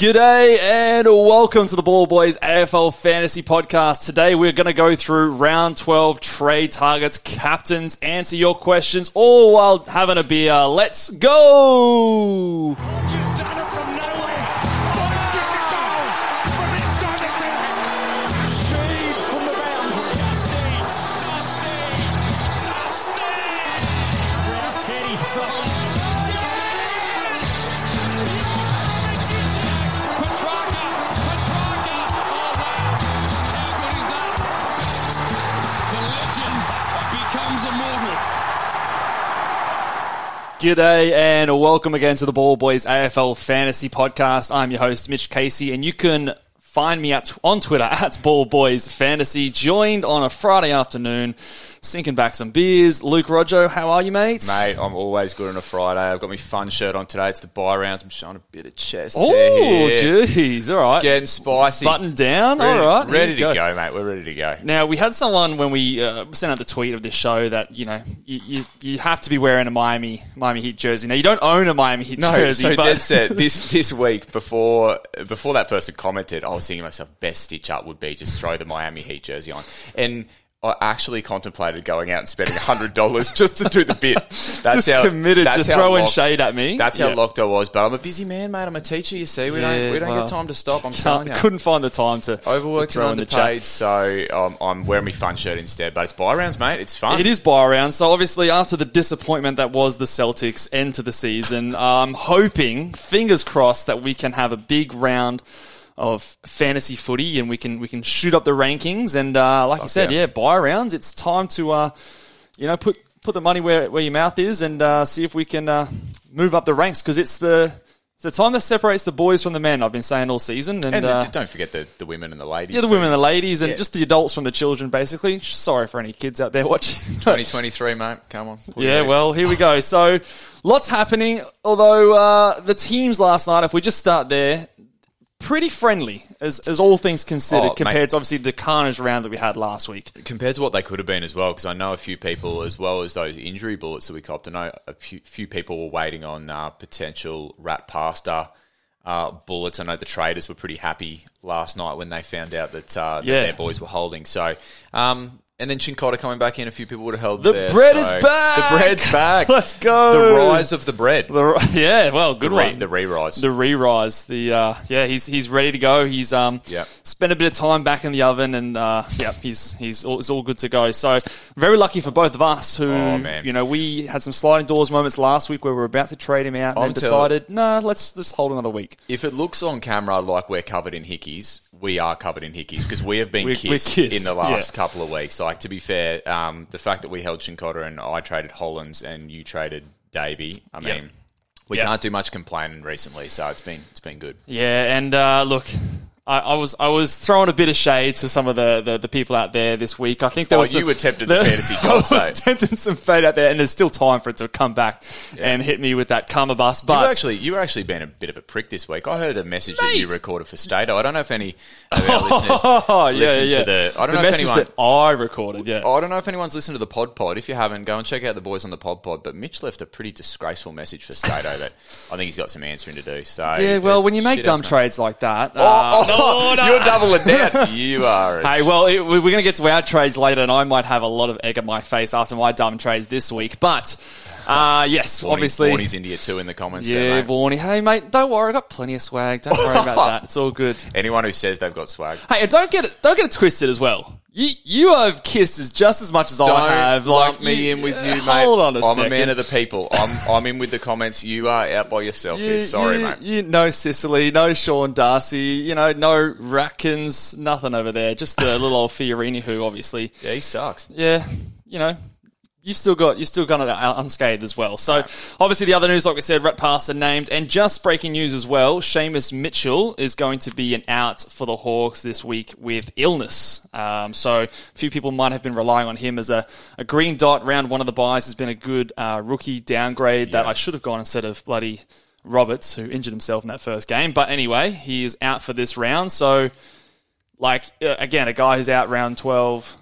G'day and welcome to the Ball Boys AFL Fantasy Podcast. Today we're going to go through round 12 trade targets, captains, answer your questions, all while having a beer. Let's go! G'day and welcome again to the Ball Boys AFL Fantasy Podcast. I'm your host, Mitch Casey, and you can find me at, on Twitter at Ball Boys Fantasy, joined on a Friday afternoon, sinking back some beers. Luke Rojo, how are you, mate? Mate, I'm always good on a Friday. I've got my fun shirt on today. It's the buy rounds. I'm showing a bit of chest Oh, jeez. All right. It's getting spicy. Button down. ready, All right. ready to go. mate. We're ready to go. Now we had someone when we uh, sent out the tweet of this show that you know you, you you have to be wearing a Miami Miami Heat jersey. Now you don't own a Miami Heat No, jersey, so but dead set. This this week before before that person commented, I was thinking to myself, best stitch up would be just throw the Miami Heat jersey on, and I actually contemplated going out and spending hundred dollars just to do the bit. That's just committed to how throwing locked- shade at me. That's how Yeah. locked I was. But I'm a busy man, mate. I'm a teacher. You see, we Yeah, don't we don't well, get time to stop. I'm telling you. couldn't find the time to Overworked to throw and in the so um, I'm wearing my fun shirt instead. But it's buy rounds, mate. It's fun. It is buy round. So obviously, after the disappointment that was the Celtics end to the season, I'm hoping, fingers crossed, that we can have a big round of fantasy footy and we can we can shoot up the rankings. And uh, like you said, yeah. yeah, buy rounds. It's time to uh, you know put put the money where where your mouth is and uh, see if we can uh, move up the ranks because it's the it's the time that separates the boys from the men. I've been saying all season, and, And uh, don't forget the, the women and the ladies. yeah, the too. women and the ladies, and Yeah. just the adults from the children, basically. Sorry for any kids out there watching. 2023, mate. Come on. What do you Yeah, well, here we go. So, lots happening. Although uh, the teams last night, if we just start there, pretty friendly as, as all things considered, Oh, mate. compared to obviously the carnage round that we had last week. compared to what they could have been as well, because I know a few people, as well as those injury bullets that we copped, I know a few, few people were waiting on uh, potential rat pasta uh, bullets. I know the traders were pretty happy last night when they found out that, uh, that Yeah. their boys were holding. So, um, and then Chincotta coming back in, a few people would have held The there, bread so- is back! The bread's back. Let's go! The rise of the bread. The, yeah, well, good the, re, one. the re-rise. the re-rise. The uh, yeah, he's he's ready to go. He's um Yep. spent a bit of time back in the oven, and uh, yeah, he's he's all, it's all good to go. So very lucky for both of us. Who Oh, you know we had some sliding doors moments last week where we were about to trade him out, and I'm then decided nah, let's just hold another week. If it looks on camera like we're covered in hickeys, we are covered in hickeys because we have been We- we're kissed, kissed, in the last yeah. couple of weeks. Like to be fair, um, the fact that we held Chincotta and I traded Hollands and you traded Davey, I mean, Yep. we Yep. can't do much complaining recently, so it's been it's been good. Yeah, and uh, look. I, I was I was throwing a bit of shade to some of the, the, the people out there this week. I think there Oh, was you some- were tempted to fantasy gods, I was mate. tempting some fade out there, and there's still time for it to come back and hit me with that karma bus. You But were actually you were actually been a bit of a prick this week. I heard a message that you recorded for Stato. I don't know if any of our listeners Oh, yeah, listened yeah. to the. I don't the know if anyone. that I recorded. Yeah. I don't know if anyone's listened to the Pod Pod. If you haven't, go and check out the boys on the Pod Pod. But Mitch left a pretty disgraceful message for Stato that I think he's got some answering to do. So yeah. Well, when you make dumb trades like that, uh, Oh, you're doubling down. You are. Hey, well, it, we're going to get to our trades later, and I might have a lot of egg at my face after my dumb trades this week. But uh, yes, obviously, Warney's India too in the comments. yeah, there. Warney. Hey, mate, don't worry, I got plenty of swag. Don't worry about that. It's all good. Anyone who says they've got swag. Hey, and don't get it. Don't get it twisted as well. You you have kissed as just as much as Don't I have. lump Like me you- in with you, mate. Hold on a I'm second. a man of the people. I'm I'm in with the comments. You are out by yourself. here. Sorry, you, mate. You, no Sicily, no Sean Darcy, you know, no Rackins. nothing over there. Just the little old Fiorini who obviously, Yeah, he sucks. yeah, you know, you've still got you've still got it unscathed as well. So obviously the other news, like we said, Rat Passer named, and just breaking news as well. Seamus Mitchell is going to be an out for the Hawks this week with illness. Um, so a few people might have been relying on him as a, a green dot. Round one of the buys has been a good uh, rookie downgrade that I should have gone instead of bloody Roberts, who injured himself in that first game. But anyway, he is out for this round. So, like, uh, again, a guy who's out round 12,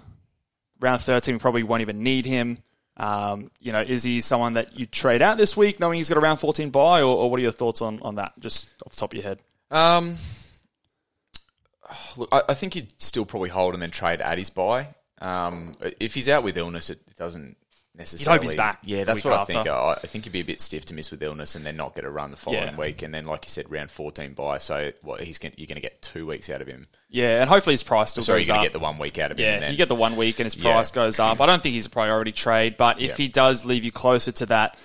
round 13, we probably won't even need him. Um, you know, is he someone that you trade out this week knowing he's got around 14 buy, or, or what are your thoughts on, on that, just off the top of your head? Um, look, I, I think you'd still probably hold and then trade at his buy. Um, if he's out with illness, it doesn't necessarily. he's back Yeah, that's what I think. I, I think he'd be a bit stiff to miss with illness and then not get a run the following Yeah. week, and then, like you said, round fourteen buy. So, what he's gonna, you're going to get two weeks out of him. Yeah, and hopefully his price still Sorry, goes you're up. to get the one week out of him. Yeah, then, you get the one week and his Yeah. price goes up. I don't think he's a priority trade, but if Yeah. he does leave you closer to that,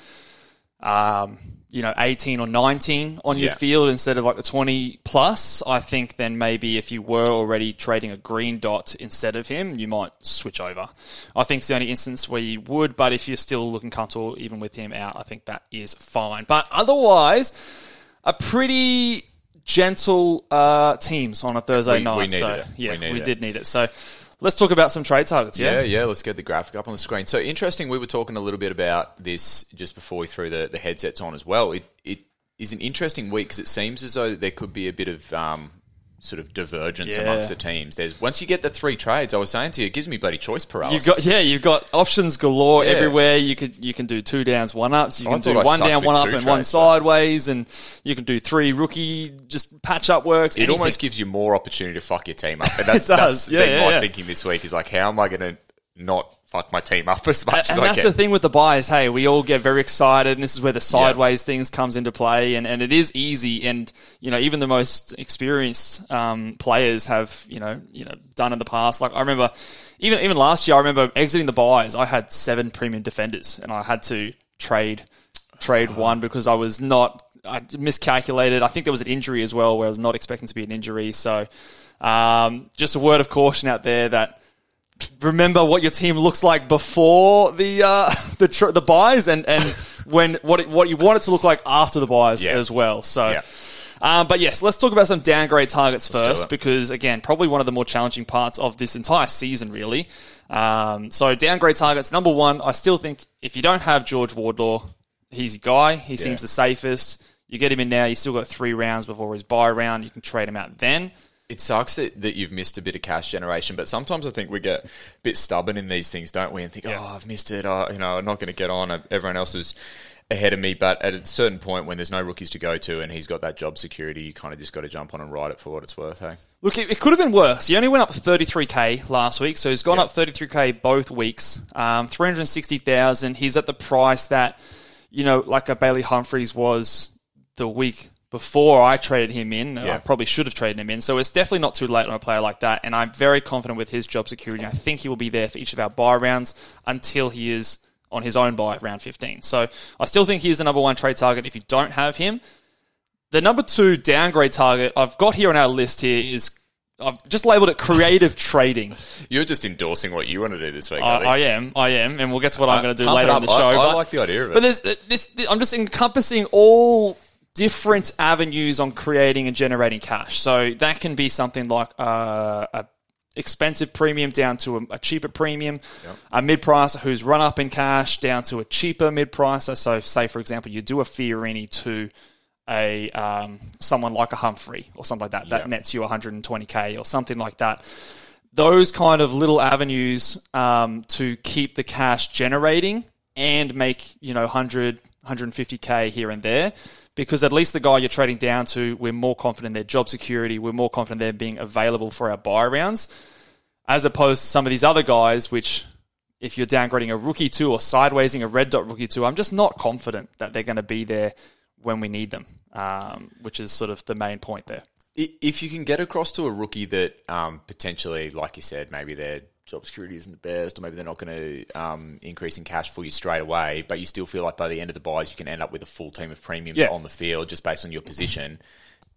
um, you know, 18 or 19 on your Yeah. field instead of like the 20 plus, I think then maybe if you were already trading a green dot instead of him, you might switch over. I think it's the only instance where you would, but if you're still looking comfortable even with him out, I think that is fine. But otherwise, a pretty gentle uh, teams on a Thursday We- night. we so it. yeah, We we, did need it. So let's talk about some trade targets. Yeah, Yeah, yeah. Let's get the graphic up on the screen. So interesting. We were talking a little bit about this just before we threw the, the headsets on as well. It it is an interesting week because it seems as though there could be a bit of um, sort of divergence Yeah. amongst the teams. There's once you get the three trades, I was saying to you, it gives me bloody choice paralysis. You've got yeah, you've got options galore Yeah. everywhere. You could you can do two downs, one ups. You I can do I one down, one up, and one trades, but- sideways, and you can do three rookie just patch up works. it anything. almost gives you more opportunity to fuck your team up. And that's, does. that's Yeah, been yeah, my thinking this week is like, how am I going to not fuck my team up as much as and I that's can? the thing with the buys. Hey, we all get very excited, and this is where the sideways things comes into play. And, and it is easy, and you know, even the most experienced um, players have you know you know done in the past. Like I remember, even even last year, I remember exiting the buys. I had seven premium defenders, and I had to trade trade one because I was not. I miscalculated. I think there was an injury as well, where I was not expecting to be an injury. So, um, just a word of caution out there that remember what your team looks like before the uh, the tr- the buys and and when what it, what you want it to look like after the buys Yeah. as well. So. Yeah. Um, but yes, let's talk about some downgrade targets do first because again, probably one of the more challenging parts of this entire season, really. Um, so downgrade targets. Number one, I still think if you don't have George Wardlaw, he's your guy. He seems the safest. You get him in now. You still got three rounds before his buy round. You can trade him out then. It sucks that, that you've missed a bit of cash generation, but sometimes I think we get a bit stubborn in these things, don't we? And think, Yeah. oh, I've missed it. Oh, you know, I'm not going to get on. Everyone else is ahead of me. But at a certain point, when there's no rookies to go to, and he's got that job security, you kind of just got to jump on and ride it for what it's worth. Hey, Look, it, it could have been worse. He only went up 33k last week, so he's gone Yeah. up 33k both weeks. Um, 360,000. He's at the price that, you know, like a Bailey Humphreys was the week before I traded him in. I probably should have traded him in. So it's definitely not too late on a player like that. And I'm very confident with his job security. I think he will be there for each of our buy rounds until he is on his own buy round 15. So I still think he is the number one trade target if you don't have him. The number two downgrade target I've got here on our list here is I've just labeled it creative trading. you're just endorsing what you want to do this week. I, I, am, I am, and we'll get to what I'm going to do later on the show. I but, like the idea of it. But there's this, this. I'm just encompassing all different avenues on creating and generating cash. So that can be something like uh, a expensive premium down to a, a cheaper premium, a mid pricer who's run up in cash down to a cheaper mid pricer. So, say for example, you do a Fiorini to a um, someone like a Humphrey or something like that that nets you 120k or something like that. Those kind of little avenues um, to keep the cash generating and make you know 100 150k here and there because at least the guy you're trading down to we're more confident in their job security we're more confident they're being available for our buy rounds as opposed to some of these other guys which if you're downgrading a rookie to or sidewaysing a red dot rookie to i'm just not confident that they're going to be there when we need them um, which is sort of the main point there. If you can get across to a rookie that um, potentially, like you said, maybe their job security isn't the best, or maybe they're not going to um, increase in cash for you straight away, but you still feel like by the end of the buys you can end up with a full team of premiums Yeah. on the field just based on your position.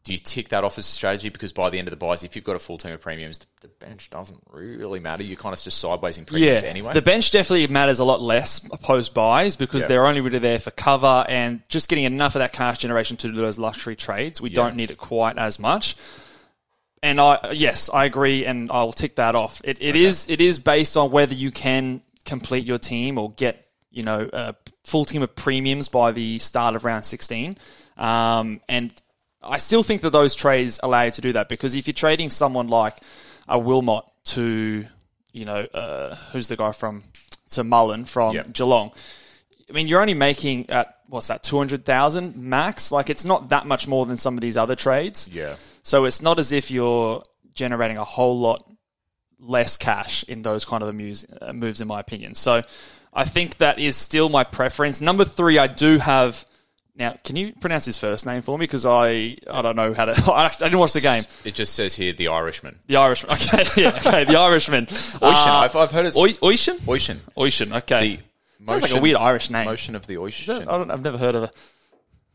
Do you tick that off as a strategy? Because by the end of the buys, if you've got a full team of premiums, the bench doesn't really matter. You're kind of just sideways in premiums anyway. The bench definitely matters a lot less post buys because Yeah. they're only really there for cover and just getting enough of that cash generation to do those luxury trades. We don't need it quite as much. And I yes, I agree, and I'll tick that off. It, it is it is based on whether you can complete your team or get you know a full team of premiums by the start of round sixteen. Um, and I still think that those trades allow you to do that because if you're trading someone like a Wilmot to you know uh, who's the guy from to Mullin from Yep. Geelong, I mean, you're only making at what's that, two hundred thousand max? Like, it's not that much more than some of these other trades. Yeah. So it's not as if you're generating a whole lot less cash in those kind of moves, uh, moves in my opinion. So I think that is still my preference. Number three, I do have. Now, can you pronounce his first name for me? Because I I don't know how to. I didn't watch the game. It just says here the Irishman. The Irishman. Okay, yeah, okay. The Irishman. Oishan. Uh, I've, I've heard it's Oishan? Oishan. Oishan. Okay. The Sounds like a weird Irish name. Motion of the I Oishan. don't, I've never heard of it.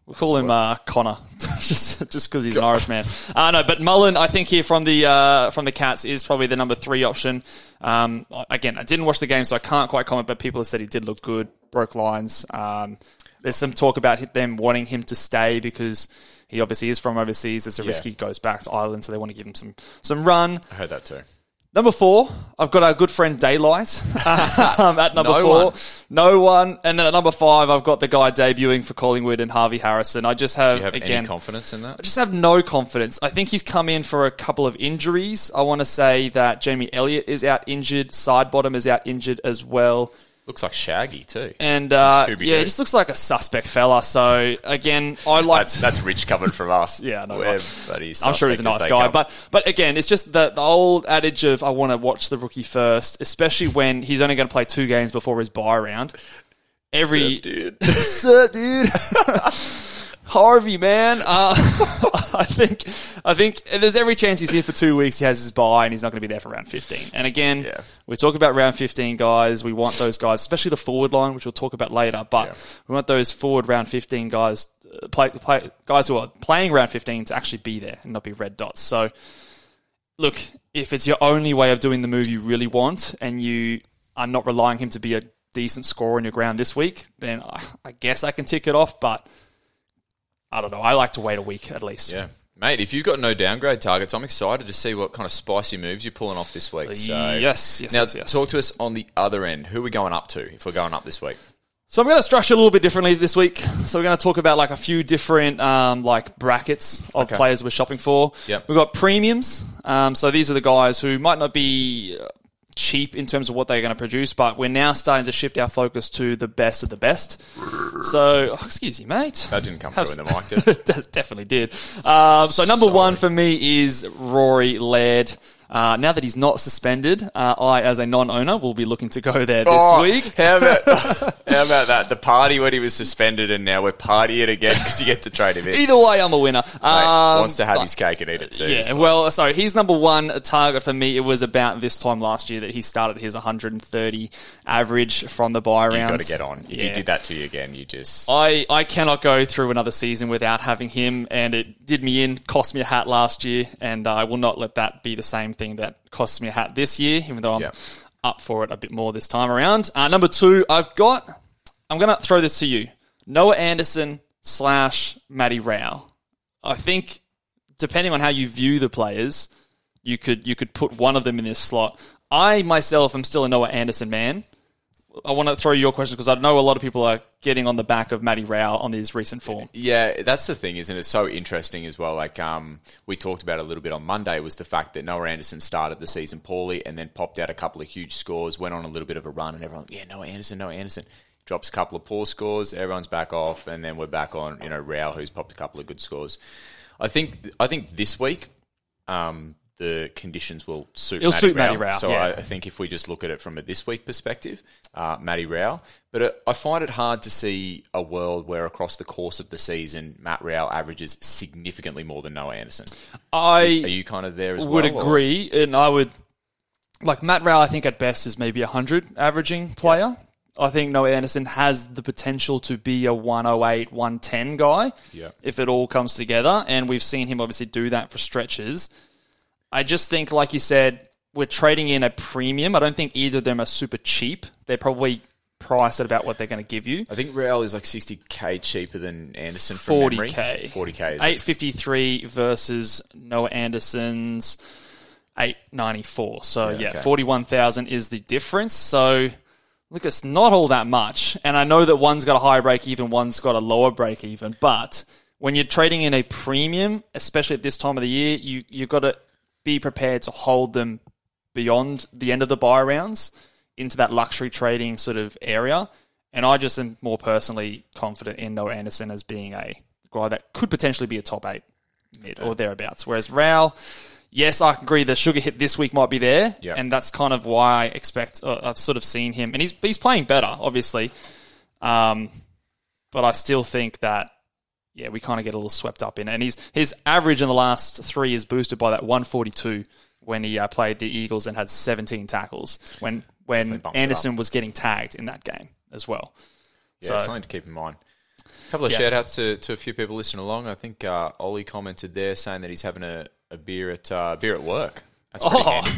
We'll call him uh, Connor, just just because he's an Irish man. Uh, no, but Mullin, I think here from the uh, from the Cats is probably the number three option. Um, again, I didn't watch the game, so I can't quite comment. But people have said he did look good, broke lines. Um, there's some talk about them wanting him to stay because he obviously is from overseas. There's a risk Yeah. he goes back to Ireland, so they want to give him some some run. I heard that too. Number four, I've got our good friend Daylight um, at number No four. one. No one. And then at number five, I've got the guy debuting for Collingwood and Harvey Harrison. I just have, have again, confidence in that? I just have no confidence. I think he's come in for a couple of injuries. I want to say that Jamie Elliott is out injured. Sidebottom is out injured as well. Looks like Shaggy too. And uh, Scooby-Doo. yeah, he just looks like a suspect fella. So again, I like. That's that's rich coming from us. Yeah, Where right. bloody I'm sure he's a nice guy, come. but but again, it's just the, the old adage of I want to watch the rookie first, especially when he's only going to play two games before his buy round. Every Sup, dude. Sup, dude. Harvey, man. Uh, I think I think there's every chance he's here for two weeks. He has his buy, and he's not going to be there for round 15. And again, Yeah. we talk about round 15 guys. We want those guys, especially the forward line, which we'll talk about later. But Yeah. we want those forward round 15 guys, uh, play, play guys who are playing round 15 to actually be there and not be red dots. So, look, if it's your only way of doing the move you really want, and you are not relying him to be a decent scorer in your ground this week, then I, I guess I can tick it off. But I don't know. I like to wait a week at least. Yeah. Mate, if you've got no downgrade targets, I'm excited to see what kind of spicy moves you're pulling off this week. So, yes, yes, now, yes, yes. talk to us on the other end. Who are we going up to if we're going up this week? So I'm going to structure a little bit differently this week. So we're going to talk about like a few different um, like brackets of Okay. players we're shopping for. Yep. We've got premiums. Um, so these are the guys who might not be uh, cheap in terms of what they're going to produce, but we're now starting to shift our focus to the best of the best. So, oh, excuse you, mate. That didn't come through in the mic, did it? Definitely did. Um, so number Sorry. one for me is Rory Laird. Uh, now that he's not suspended, uh, I, as a non-owner, will be looking to go there this Oh, week. How about, how about that? The party when he was suspended and now we're partying again because you get to trade him in. Either way, I'm a winner. Mate, Um, wants to have but- his cake and eat it too. Yeah, well, so he's number one target for me. It was about this time last year that he started his 130 average from the buy You've got to get on. If Yeah. you did that to you again, you just. I, I cannot go through another season without having him, and it did me in, cost me a hat last year, and I will not let that be the same thing that costs me a hat this year, even though I'm Yeah. up for it a bit more this time around. Uh, number two, I've got, I'm going to throw this to you Noah Anderson slash Matty Rao. I think, depending on how you view the players, you could you could put one of them in this slot. I myself am still a Noah Anderson man. I want to throw your question because I know a lot of people are getting on the back of Matty Rao on his recent form. Yeah, that's the thing, isn't it? So interesting as well. Like um, we talked about a little bit on Monday was the fact that Noah Anderson started the season poorly and then popped out a couple of huge scores, went on a little bit of a run, and everyone, yeah, Noah Anderson, Noah Anderson drops a couple of poor scores, everyone's back off, and then we're back on you know Rao, who's popped a couple of good scores. I think I think this week. Um, the conditions will suit It'll Matty suit Rao. Matty Rao, So yeah. I, I think if we just look at it from a this week perspective, uh, Matty Rao. But uh, I find it hard to see a world where across the course of the season, Matt Rao averages significantly more than Noah Anderson. I Are you kind of there as would well? Would agree, and I would like Matt Rao. I think at best is maybe a hundred averaging player. I think Noah Anderson has the potential to be a 108, 110 guy Yeah. if it all comes together. And we've seen him obviously do that for stretches. I just think, like you said, we're trading in a premium. I don't think either of them are super cheap. They're probably priced at about what they're going to give you. I think Rao is like 60k cheaper than Anderson 40k. 40k. 853 versus Noah Anderson's 894. So Yeah, yeah, okay. 41,000 is the difference. So look, it's not all that much. And I know that one's got a higher break even, one's got a lower break even, but when you're trading in a premium, especially at this time of the year, you you've got to be prepared to hold them beyond the end of the buy rounds into that luxury trading sort of area. And I just am more personally confident in Noah Anderson as being a guy that could potentially be a top eight. mid or thereabouts. Whereas Rao, yes, I agree the sugar hit this week might be there, Yeah. and that's kind of why I expect. Uh, I've sort of seen him, and he's he's playing better, obviously. Um, but I still think that yeah, we kind of get a little swept up in it. And his his average in the last three is boosted by that 142 when he uh, played the Eagles and had 17 tackles when when Definitely bumps it Anderson was getting tagged in that game as well. Yeah, So- something to keep in mind. A couple of Yeah. shout outs to, to a few people listening along. I think uh, Ollie commented there saying that he's having a, a beer at uh, beer at work. That's pretty Oh. handy.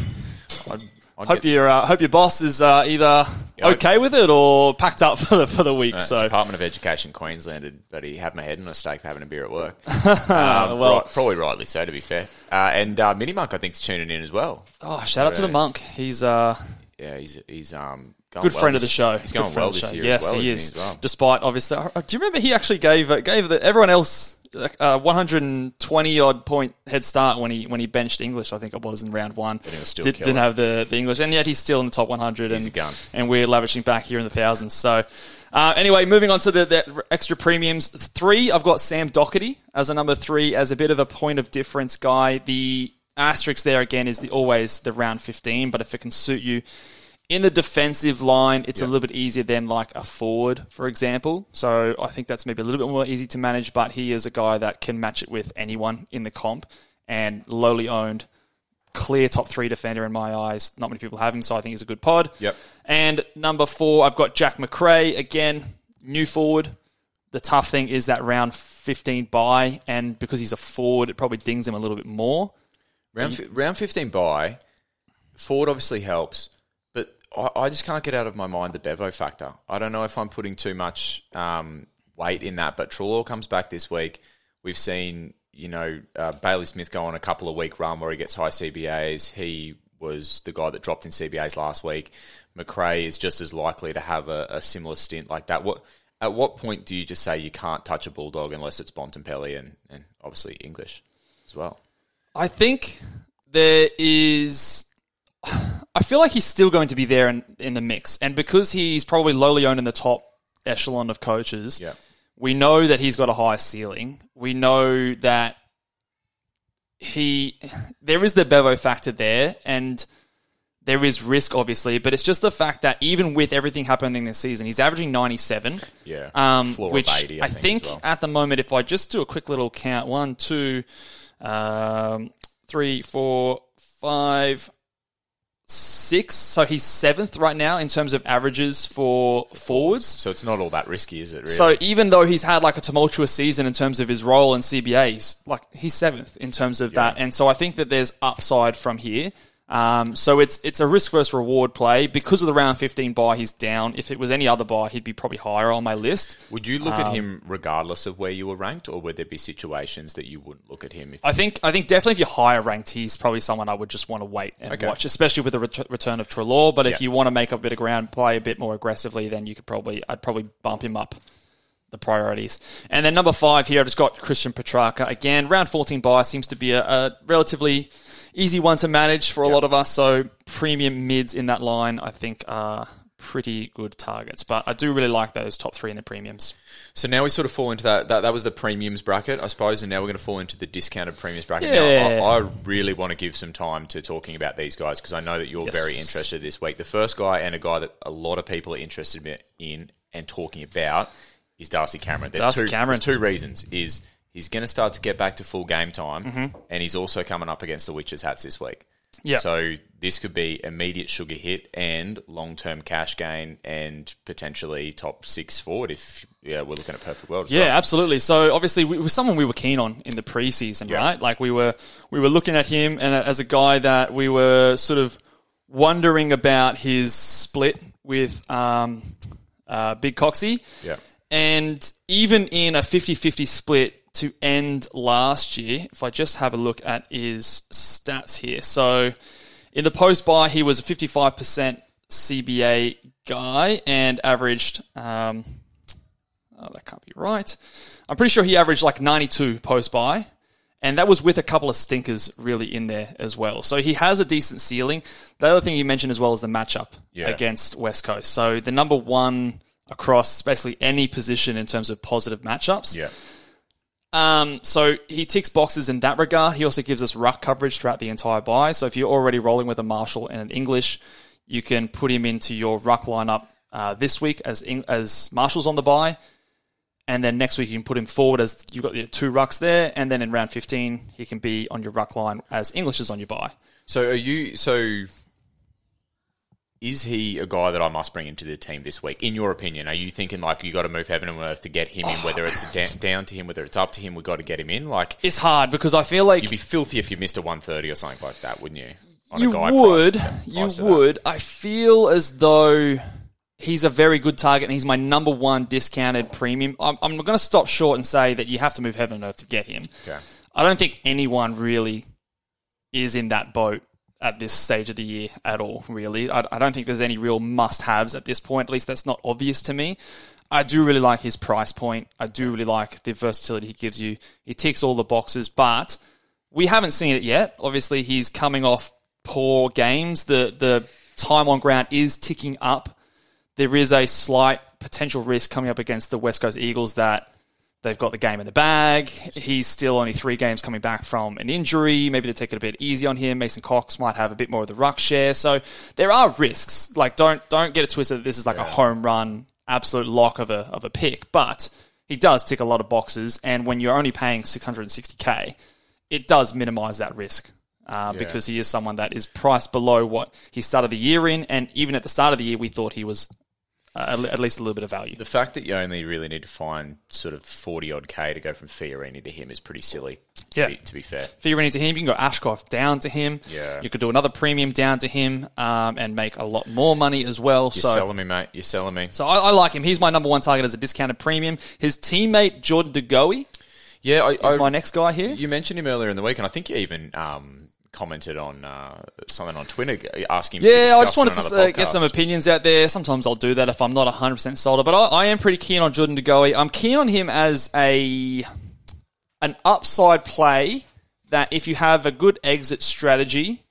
I'd, I'd Hope your uh, hope your boss is uh, either Yeah, I- okay with it or packed up for the for the week. so Department of Education Queensland but he had my head in a stake for having a beer at work. um, well- right- probably rightly so, to be fair. Uh, and uh, Mini Monk, I think, is tuning in as well. oh, shout out to the monk. He's uh, Yeah, he's he's um good well friend of the this- show. He's going well this show. year. Yes, as well, he isn't as well. Despite obviously, do you remember he actually gave gave the, everyone else uh, 120 odd point head start when he when he benched English? I think it was in round one. he was still Did, didn't have the, the English, and yet he's still in the top 100. He's and, a gun. and we're lavishing back here in the thousands. So. Uh, anyway, moving on to the, the extra premiums. Three, I've got Sam Docherty as a number three, as a bit of a point of difference guy. The asterisk there again is the always the round 15, but if it can suit you, in the defensive line, it's a little bit easier than like a forward, for example. So I think that's maybe a little bit more easy to manage, but he is a guy that can match it with anyone in the comp and lowly owned, clear top three defender in my eyes. Not many people have him, so I think he's a good pod. Yep. And number four, I've got Jack Macrae again, new forward. The tough thing is that round 15 buy, and because he's a forward, it probably dings him a little bit more. Round, fi- round 15 by, forward obviously helps, I, just can't get out of my mind the Bevo factor. I don't know if I'm putting too much um, weight in that, but Treloar comes back this week. We've seen, you know, uh, Bailey Smith go on a couple of week run where he gets high CBAs. He was the guy that dropped in CBAs last week. Macrae is just as likely to have a, a similar stint like that. What At what point do you just say you can't touch a Bulldog unless it's Bontempelli and, and obviously English as well? I think there is. I feel like he's still going to be there in, in the mix. And because he's probably lowly owned in the top echelon of coaches, Yeah. we know that he's got a high ceiling. We know that he. There is the Bevo factor there, and there is risk, obviously, but it's just the fact that even with everything happening this season, he's averaging 97. Yeah. Um, which 80, I I think, think, well. at the moment, if I just do a quick little count, one, two, um, three, four, five, six. So he's seventh right now in terms of averages for forwards. So it's not all that risky, is it? Really? So even though he's had like a tumultuous season in terms of his role in CBAs, like he's seventh in terms of that, and so I think that there's upside from here. Um, so it's it's a risk versus reward play because of the round 15 buy. He's down. If it was any other buy, he'd be probably higher on my list. would you look um, at him regardless of where you were ranked, or would there be situations that you wouldn't look at him? If I think I think definitely if you're higher ranked, he's probably someone I would just want to wait and Okay. watch, especially with the ret- return of Treloar. But if Yeah. you want to make a bit of ground, play a bit more aggressively, then you could probably I'd probably bump him up the priorities. And then number five here, I've just got Christian Petracca again. Round 14 buy seems to be a, a relatively easy one to manage for a lot of us. So premium mids in that line, I think, are pretty good targets. But I do really like those top three in the premiums. so, now we sort of fall into that, that. That was the premiums bracket, I suppose, and now we're going to fall into the discounted premiums bracket. Yeah. Now, I, I really want to give some time to talking about these guys because I know that you're Yes. very interested this week. The first guy and a guy that a lot of people are interested in and talking about is Darcy Cameron. There's Darcy two, Cameron. there's two reasons: is he's going to start to get back to full game time, Mm-hmm. and he's also coming up against the Witches hats this week. Yeah. So this could be immediate sugar hit and long term cash gain and potentially top six forward if yeah we're looking at perfect world. As Yeah, well. absolutely. So obviously, we, was someone we were keen on in the preseason, Yeah. right? Like we were we were looking at him and as a guy that we were sort of wondering about his split with um, uh, Big Coxie. Yeah. And even in a 50-50 split to end last year, if I just have a look at his stats here. So in the post buy, he was a 55% CBA guy and averaged um, Oh, that can't be right. I'm pretty sure he averaged like 92 post buy, and that was with a couple of stinkers really in there as well. So he has a decent ceiling. The other thing you mentioned as well is the matchup Yeah. against West Coast. So the number one across basically any position in terms of positive matchups. Yeah. Um, so he ticks boxes in that regard. He also gives us ruck coverage throughout the entire buy. So if you're already rolling with a Marshall and an English, you can put him into your ruck lineup uh, this week as as Marshall's on the buy, and then next week you can put him forward as you've got your two rucks there, and then in round 15 he can be on your ruck line as English is on your buy. So are you? So is he a guy that I must bring into the team this week? In your opinion, are you thinking like you got to move heaven and earth to get him in? Whether it's oh. da- down to him, whether it's up to him, we got to get him in. Like It's hard because I feel like you'd be filthy if you missed a one thirty or something like that, wouldn't you? On you would, priced- you that. would. I feel as though he's a very good target and he's my number one discounted premium. I'm, I'm going to stop short and say that you have to move heaven and earth to get him. Okay. I don't think anyone really is in that boat at this stage of the year at all, really. I, I don't think there's any real must haves at this point. At least that's not obvious to me. I do really like his price point. I do really like the versatility he gives you. He ticks all the boxes, but we haven't seen it yet. Obviously, he's coming off poor games. The the time on ground is ticking up. There is a slight potential risk coming up against the West Coast Eagles that they've got the game in the bag. He's still only three games coming back from an injury. Maybe to take it a bit easy on him. Mason Cox might have a bit more of the ruck share. So there are risks. Like don't don't get it twisted that this is like a home run, absolute lock of a of a pick. But he does tick a lot of boxes, and when you're only paying 660k, it does minimise that risk. Uh, Because he is someone that is priced below what he started the year in, and even at the start of the year, we thought he was uh, at least a little bit of value. The fact that you only really need to find sort of forty odd k to go from Fiorini to him is pretty silly. To Yeah. be, to be fair. Fiorini to him. You can go Ashcroft down to him. Yeah. You could do another premium down to him um, and make a lot more money as well. You're so, selling me, mate. You're selling me. so I, I like him. He's my number one target as a discounted premium. His teammate Jordan De Goey Yeah, I, is I, my next guy here. You mentioned him earlier in the week, and I think you even um, commented on uh, something on Twitter asking. Yeah, I just wanted to uh, get some opinions out there. Sometimes I'll do that if I'm not 100% sold. But I, I am pretty keen on Jordan De Goey. I'm keen on him as a an upside play that if you have a good exit strategy,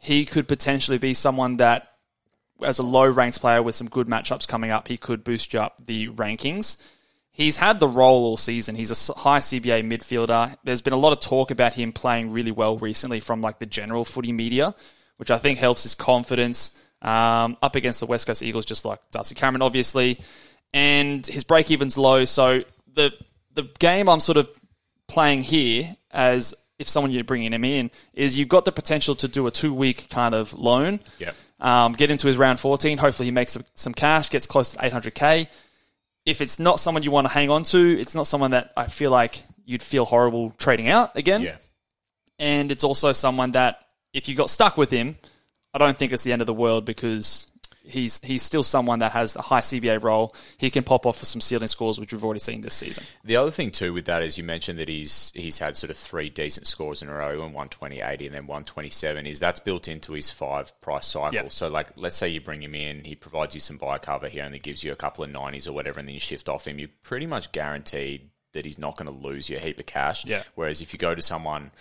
he could potentially be someone that, as a low ranked player with some good matchups coming up, he could boost you up the rankings. He's had the role all season. He's a high CBA midfielder. There's been a lot of talk about him playing really well recently from like the general footy media, which I think helps his confidence um, up against the West Coast Eagles, just like Darcy Cameron, obviously. And his break even's low, so the the game I'm sort of playing here as if someone you're bringing him in is you've got the potential to do a two week kind of loan. Yep. Um, get into his round 14. Hopefully, he makes some, some cash, gets close to 800k. If it's not someone you want to hang on to, it's not someone that I feel like you'd feel horrible trading out again. Yeah. And it's also someone that if you got stuck with him, I don't think it's the end of the world because he's he's still someone that has a high CBA role. He can pop off for some ceiling scores, which we've already seen this season. The other thing too with that is you mentioned that he's he's had sort of three decent scores in a row, and 120, 80, and then 127. Is that's built into his five price cycle. Yeah. So like, let's say you bring him in, he provides you some buy cover. He only gives you a couple of 90s or whatever, and then you shift off him. You're pretty much guaranteed that he's not going to lose you a heap of cash. Yeah. Whereas if you go to someone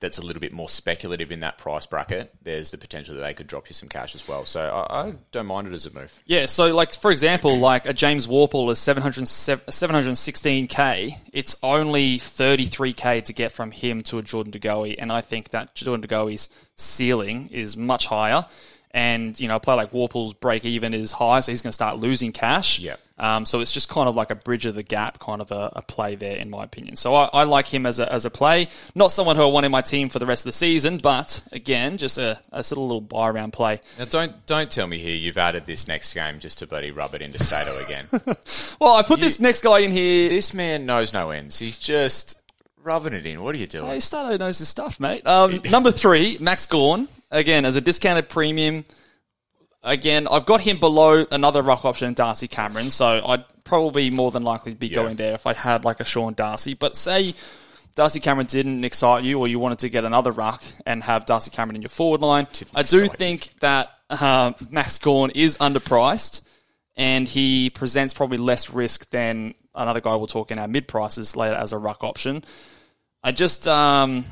that's a little bit more speculative in that price bracket, there's the potential that they could drop you some cash as well. So I, I don't mind it as a move. Yeah, so like for example, like a James Worpel is 700, 716k. It's only 33k to get from him to a Jordan De Goey, and I think that Jordan De Goey's ceiling is much higher. And you know, a player like Worpel's break even is high, so he's going to start losing cash. Yep. Um, so it's just kind of like a bridge of the gap kind of a, a play there, in my opinion. So I, I like him as a, as a play. Not someone who I want in my team for the rest of the season, but again, just a, a sort of little buy around play. Now don't don't tell me here you've added this next game just to bloody rub it into Stato again. Well, I put this next guy in here. this man knows no ends. He's just rubbing it in. What are you doing? Hey, Stato knows his stuff, mate. Um, number three, Max Gawn. Again, as a discounted premium. Again, I've got him below another rock option, Darcy Cameron. So I'd probably more than likely be going there if I had like a Sean Darcy. But say Darcy Cameron didn't excite you, or you wanted to get another ruck and have Darcy Cameron in your forward line. I do excite me. think that uh, Max Gawn is underpriced, and he presents probably less risk than another guy we'll talk in our mid prices later as a ruck option. I just, um,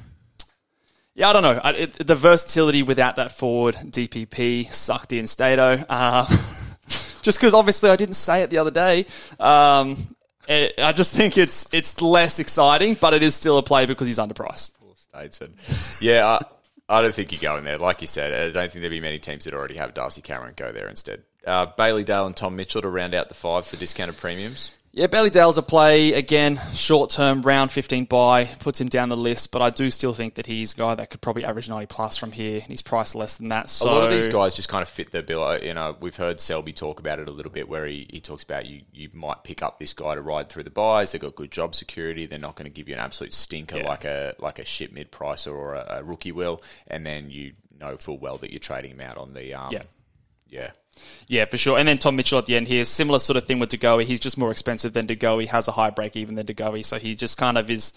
yeah, I don't know. I, it, the versatility without that forward DPP sucked in Stato. Uh, just because obviously I didn't say it the other day. Um, Eh, I just think it's it's less exciting, but it is still a play because he's underpriced. Statesman. Yeah, I, I don't think you go in there. Like you said, I don't think there'd be many teams that already have Darcy Cameron go there instead. Uh, Bailey Dale and Tom Mitchell to round out the five for discounted premiums. Yeah, Bailey Dale's a play again, short term, round fifteen buy, puts him down the list, but I do still think that he's a guy that could probably average ninety plus from here, and he's priced less than that. So a lot of these guys just kind of fit the bill. You know, we've heard Selby talk about it a little bit, where he, he talks about you you might pick up this guy to ride through the buys. They've got good job security. They're not going to give you an absolute stinker Yeah. like a like a shit mid pricer or a, a rookie will, and then you know full well that you're trading him out on the um, Yeah. yeah. Yeah, for sure. And then Tom Mitchell at the end here, similar sort of thing with De Goey. He's just more expensive than De Goey. Has a high break even than De Goey, so he just kind of is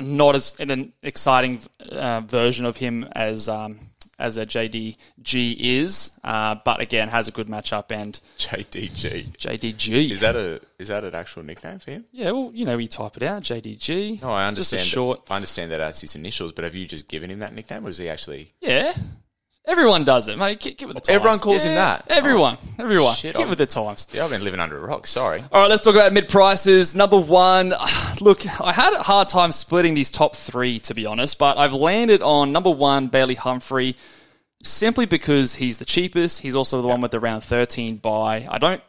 not as an exciting uh, version of him as um, as a JDG is. Uh, but again, has a good matchup and JDG JDG is that a is that an actual nickname for him? Yeah, well, you know, you type it out JDG. No, I understand. Just a short. I understand that that's his initials, but have you just given him that nickname, or is he actually? Yeah. Everyone does it, mate. Get, get with the times. Everyone calls him that? Everyone. Oh, everyone. Shit, get I'm- with the times. Yeah, I've been living under a rock. Sorry. All right, let's talk about mid prices. Number one, look, I had a hard time splitting these top three, to be honest, but I've landed on number one, Bailey Humphrey, simply because he's the cheapest. He's also the one with the round 13 buy. I don't,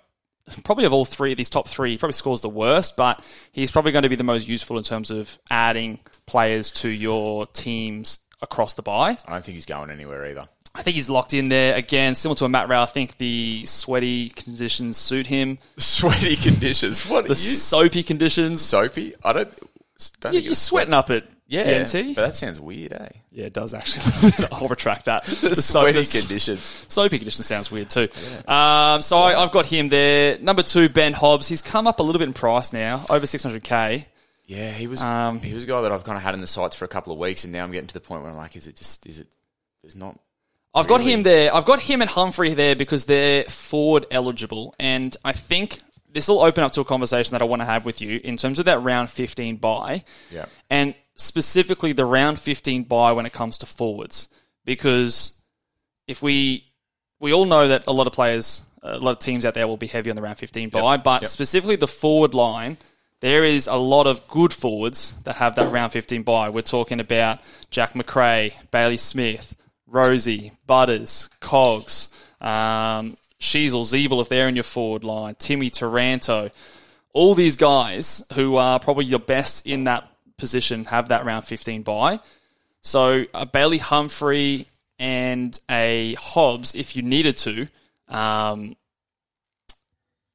probably of all three of these top three, he probably scores the worst, but he's probably going to be the most useful in terms of adding players to your teams across the buy. I don't think he's going anywhere either. I think he's locked in there again, similar to a Matt Rowe. I think the sweaty conditions suit him. Sweaty conditions. What The are you? soapy conditions. Soapy? I don't. don't You- think You're it's sweating up it. Yeah, ENT. but that sounds weird, eh? Yeah, it does actually. I'll retract that. The Sweaty conditions. Soapy condition sounds weird too. Um, so I, I've got him there. Number two, Ben Hobbs. He's come up a little bit in price now, over 600k. Yeah, he was. Um, he was a guy that I've kind of had in the sights for a couple of weeks, and now I'm getting to the point where I'm like, is it just? Is it? There's not. I've got Really? him there. I've got him and Humphrey there because they're forward eligible, and I think this will open up to a conversation that I want to have with you in terms of that round 15 buy, Yeah. and specifically the round 15 buy when it comes to forwards, because if we we all know that a lot of players, a lot of teams out there will be heavy on the round 15 buy, but Yep. specifically the forward line. There is a lot of good forwards that have that round 15 buy. We're talking about Jack McRae, Bailey Smith, Rosie, Butters, Cogs, um, Sheezel, Zeeble if they're in your forward line, Timmy Taranto. All these guys who are probably your best in that position have that round 15 buy. So a Bailey Humphrey and a Hobbs, if you needed to, um,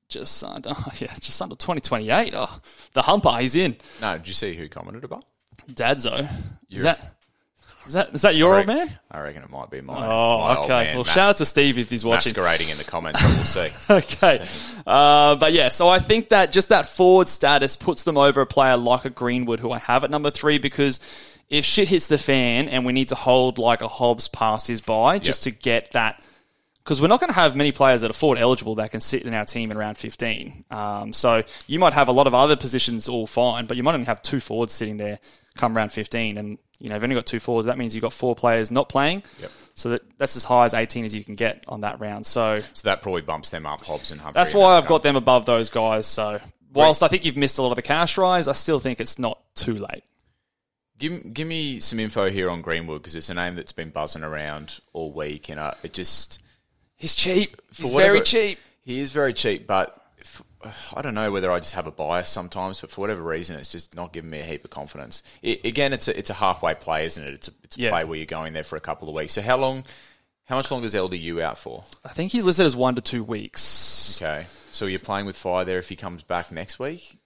just under, yeah, just under 2028. Oh, the humper, he's in. No, did you see who commented about? Dadzo. Is that, is that, is that your old man? I reckon it might be my. Oh, my okay. well, mas- shout out to Steve if he's watching. masquerading in the comments. But we'll see. okay. Uh, but yeah, so I think that just that forward status puts them over a player like a Greenwood, who I have at number three, because if shit hits the fan and we need to hold like a Hobbs past his buy just to get that. Because we're not going to have many players that are forward eligible that can sit in our team in round 15. Um, so you might have a lot of other positions all fine, but you might only have two forwards sitting there come round 15. And, you know, you've only got two fours. That means you've got four players not playing. Yep. So that, that's as high as 18 as you can get on that round. So So that probably bumps them up, Hobbs and Humphrey. that's why I've got them above those guys. So whilst I think you've missed a lot of the cash rise, I still think it's not too late. Give, give me some info here on Greenwood because it's a name that's been buzzing around all week, and uh, it just He's cheap. He's whatever- very cheap. He is very cheap, but I don't know whether I just have a bias sometimes, but for whatever reason, it's just not giving me a heap of confidence. I again, it's a it's a halfway play, isn't it? It's a, it's a Yeah. play where you're going there for a couple of weeks. So how long? How much longer is LDU out for? I think he's listed as one to two weeks. Okay, so you're playing with fire there if he comes back next week.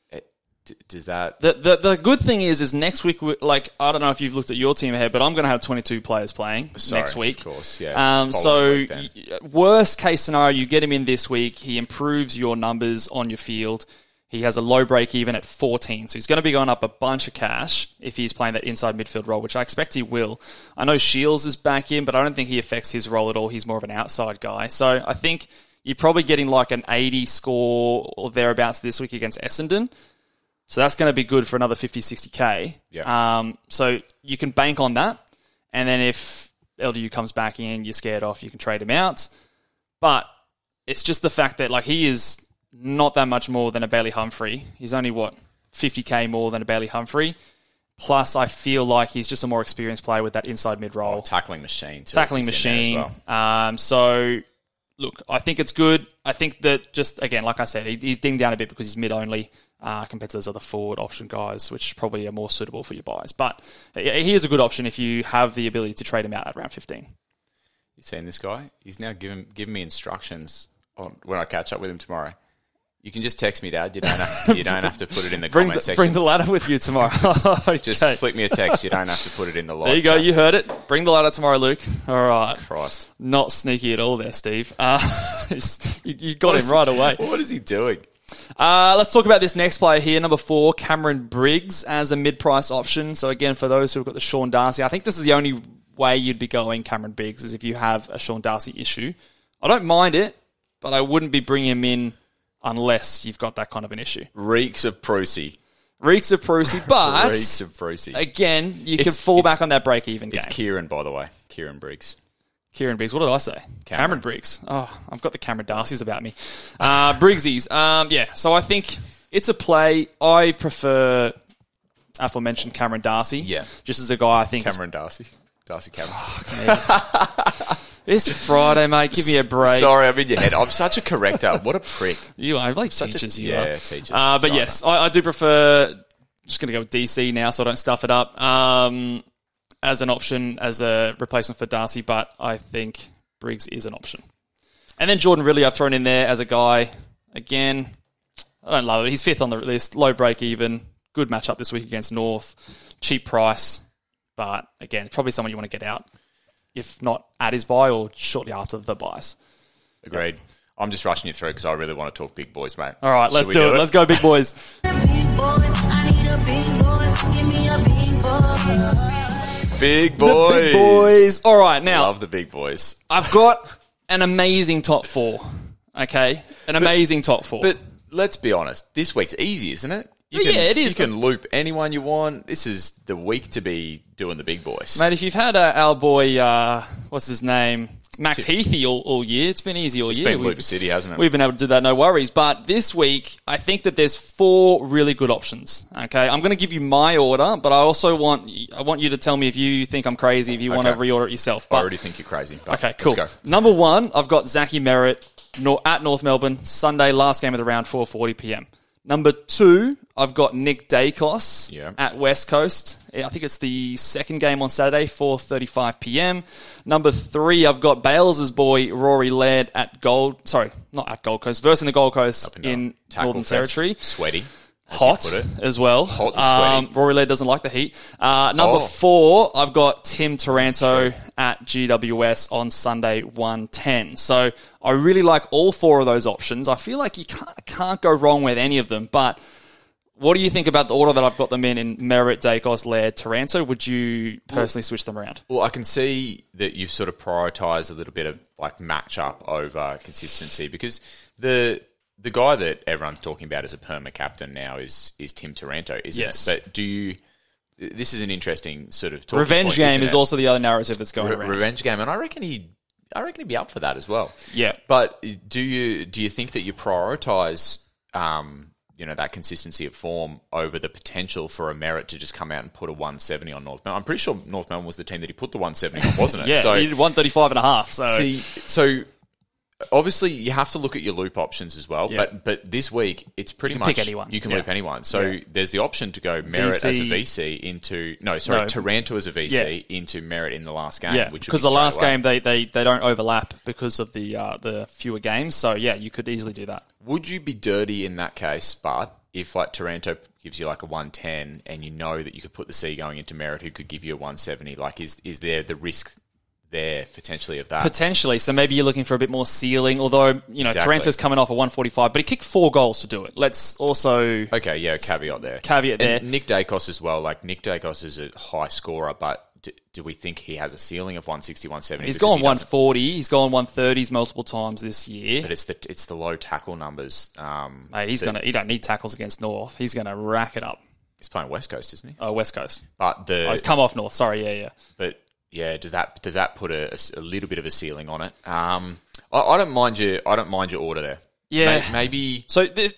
Does that? The, the the good thing is is next week we- like I don't know if you've looked at your team ahead, but I'm going to have 22 players playing Sorry, next week. of course, yeah. Um, so y- worst case scenario, you get him in this week. He improves your numbers on your field. He has a low break even at 14, so he's going to be going up a bunch of cash if he's playing that inside midfield role, which I expect he will. I know Shields is back in, but I don't think he affects his role at all. He's more of an outside guy. So I think you're probably getting like an 80 score or thereabouts this week against Essendon. So that's going to be good for another 50, 60k. Yeah. Um, so you can bank on that. And then if LDU comes back in, you're scared off, you can trade him out. But it's just the fact that like he is not that much more than a Bailey Humphrey. He's only what 50k more than a Bailey Humphrey. Plus, I feel like he's just a more experienced player with that inside mid role, Tackling machine. Too, tackling if he's in there machine. as well. Um, so, look, I think it's good. I think that just again, like I said, he, he's dinged down a bit because he's mid only. Uh, compared to those other forward option guys, which probably are more suitable for your buys. But he he is a good option if you have the ability to trade him out at round 15. You've seen this guy? He's now giving giving me instructions on when I catch up with him tomorrow. You can just text me, Dad. You don't have, you don't have to put it in the Bring comment the, section. bring the ladder with you tomorrow. just Okay. flick me a text. You don't have to put it in the live. There you go. chat. You heard it. Bring the ladder tomorrow, Luke. All right. Christ. Not sneaky at all there, Steve. Uh, you, you got What him right he- away. What is he doing? Uh, let's talk about this next player here, number four, Cameron Briggs as a mid-price option. So again, for those who've got the Sean Darcy, I think this is the only way you'd be going Cameron Briggs is if you have a Sean Darcy issue. I don't mind it, but I wouldn't be bringing him in unless you've got that kind of an issue. Reeks of Prusy. Reeks of Prusy, but Reeks of Prusy. again, you can fall back on that break-even game. It's Kieran, by the way. Kieran Briggs. Kieran Briggs. What did I say? Cameron, Cameron. Briggs. Oh, I've got the Cameron Darcy's about me. Uh, Briggsies. Um, yeah, so I think it's a play. I prefer aforementioned Cameron Darcy. Yeah. Just as a guy I think Cameron Darcy. Darcy Cameron. it's Friday, mate. Give me a break. Sorry, I'm in your head. I'm such a corrector. What a prick. You are like Such a- teachers, you yeah, are. teachers. Uh, but Sorry. yes, I, I do prefer. Just going to go with DC now, so I don't stuff it up. Um, as an option as a replacement for Darcy, but I think Briggs is an option. And then Jordan Ridley, I've thrown in there as a guy. Again, I don't love it. He's fifth on the list, low break even, good matchup this week against North, cheap price, but again, probably someone you want to get out, if not at his buy or shortly after the buys. Agreed. I'm just rushing you through because I really want to talk big boys, mate. All right, let's we do, it. Let's go, big boys. Big boy, I need a big boy. Give me a big boy. Big boys. All right, now Love the big boys. I've got an amazing top four. Okay, an amazing top four. But let's be honest. This week's easy, isn't it? You Yeah, it is. You can loop anyone you want. This is the week to be doing the big boys. Mate, if you've had uh, our boy, uh, what's his name, Max Heathy all, all year, it's been easy all it's year. been We've- Loop City, hasn't it? We've been able to do that, no worries. But this week, I think that there's four really good options. Okay, I'm going to give you my order, but I also want I want you to tell me if you think I'm crazy, if you want to reorder it yourself. But, I already think you're crazy. but Okay, cool. Let's go. Number one, I've got Zachy Merrett at North Melbourne, Sunday, last game of the round, 4.40 p.m. Number two, I've got Nick Daicos Yeah. at West Coast. I think it's the second game on Saturday, 4.35 p.m. Number three, I've got Bales' boy, Rory Laird at Gold, sorry, not at Gold Coast, versus the Gold Coast in tackle Northern fest. Territory Sweaty. Hot as well. Hot. Um, Rory Laird doesn't like the heat. Uh, number Oh. four, I've got Tim Taranto at GWS on Sunday, 110. So I really like all four of those options. I feel like you can't, can't go wrong with any of them, but what do you think about the order that I've got them in, in Merrett, Daicos, Laird, Taranto? Would you personally switch them around? Well, I can see that you've sort of prioritised a little bit of like matchup over consistency because the the guy that everyone's talking about as a perma captain now is is Tim Taranto, isn't Yes. it? But do you? This is an interesting sort of talking Revenge point, game is it? also the other narrative that's going Re- around. revenge game, and I reckon he, I reckon he'd be up for that as well. Yeah. But do you do you think that you prioritise, um, you know, that consistency of form over the potential for a Merrett to just come out and put a 170 on North Melbourne? I'm pretty sure North Melbourne was the team that he put the 170 on, wasn't it? Yeah, So he did 135 and a half. So see, so obviously you have to look at your loop options as well. Yeah. But but this week it's pretty can much pick anyone. You can Yeah. loop anyone. So Yeah. there's the option to go Merrett as a VC. VC into no, sorry, No. Taranto as a VC Yeah. into Merrett in the last game. Yeah, because be the last away. game they, they, they don't overlap because of the uh, the fewer games. So yeah, you could easily do that. Would you be dirty in that case, but if like Taranto gives you like a 110 and you know that you could put the C going into Merrett who could give you a 170, like is is there the risk there potentially of that? Potentially, so maybe you're looking for a bit more ceiling. Although you know Exactly. Taranto's coming off a 145, but he kicked four goals to do it. Let's also okay, yeah, caveat there. Caveat And there. Nick Daicos as well. Like Nick Daicos is a high scorer, but do, do we think he has a ceiling of 160, 170? he's gone he doesn't- 140. He's gone 130s multiple times this year. But it's the it's the low tackle numbers. Um, Mate, he's that- gonna. He don't need tackles against North. He's gonna rack it up. He's playing West Coast, isn't he? Oh, West Coast. But the Oh, he's come off North. Sorry, yeah, yeah. but yeah, does that does that put a, a little bit of a ceiling on it? Um, I, I don't mind your I don't mind your order there. Yeah. May- maybe So th-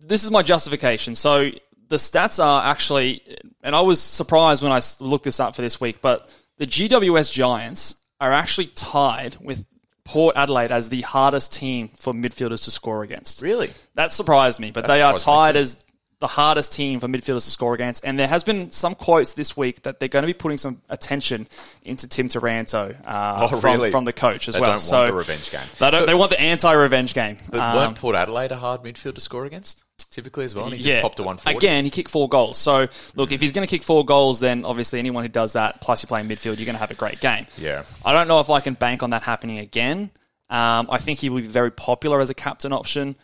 this is my justification. So the stats are actually, and I was surprised when I looked this up for this week, but the GWS Giants are actually tied with Port Adelaide as the hardest team for midfielders to score against. really. That surprised me, but they are tied as the hardest team for midfielders to score against. And there has been some quotes this week that they're going to be putting some attention into Tim Taranto uh, Oh, from, really? from the coach as They well. don't so want the revenge game. They, don't, they want the anti-revenge game. But Um, weren't Port Adelaide a hard midfield to score against? Typically as well. And he just popped to 140. Again, he kicked four goals. So, look, if he's going to kick four goals, then obviously anyone who does that, plus you're playing midfield, you're going to have a great game. Yeah. I don't know if I can bank on that happening again. Um, I think he will be very popular as a captain option.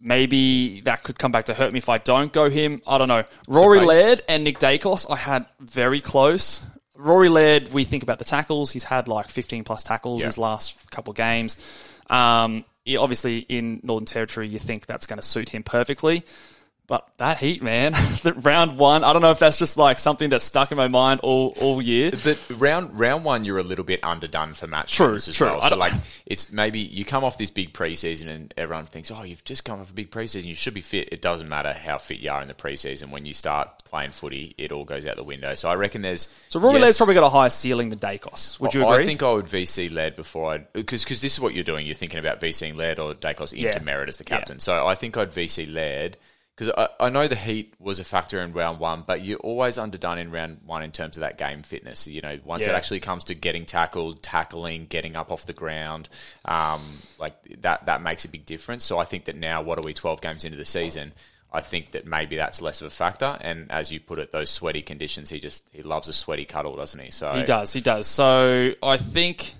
Maybe that could come back to hurt me if I don't go him. I don't know. Rory Laird and Nick Daicos, I had very close. Rory Laird, we think about the tackles. He's had like 15 plus tackles Yeah. his last couple of games. Um, obviously, in Northern Territory, you think that's going to suit him perfectly. But that heat, man, the round one, I don't know if that's just like something that's stuck in my mind all, all year. But round round one, you're a little bit underdone for match True, as true. well. So like, it's maybe you come off this big preseason and everyone thinks, oh, you've just come off a big preseason, you should be fit. It doesn't matter how fit you are in the preseason. When you start playing footy, it all goes out the window. So I reckon there's So Rory yes, probably got a higher ceiling than Daicos. Would you agree? I think I would VC Laird before I because because this is what you're doing. You're thinking about VCing Laird or Daicos into Yeah. Merrett as the Yeah. captain. So I think I'd VC Laird because I, I know the heat was a factor in round one, but you're always underdone in round one in terms of that game fitness. You know, once it actually comes to getting tackled, tackling, getting up off the ground, um, like that that makes a big difference. So I think that now, what are we 12 games into the season? I think that maybe that's less of a factor. And as you put it, those sweaty conditions, he just he loves a sweaty cuddle, doesn't he? So He does. He does. So I think.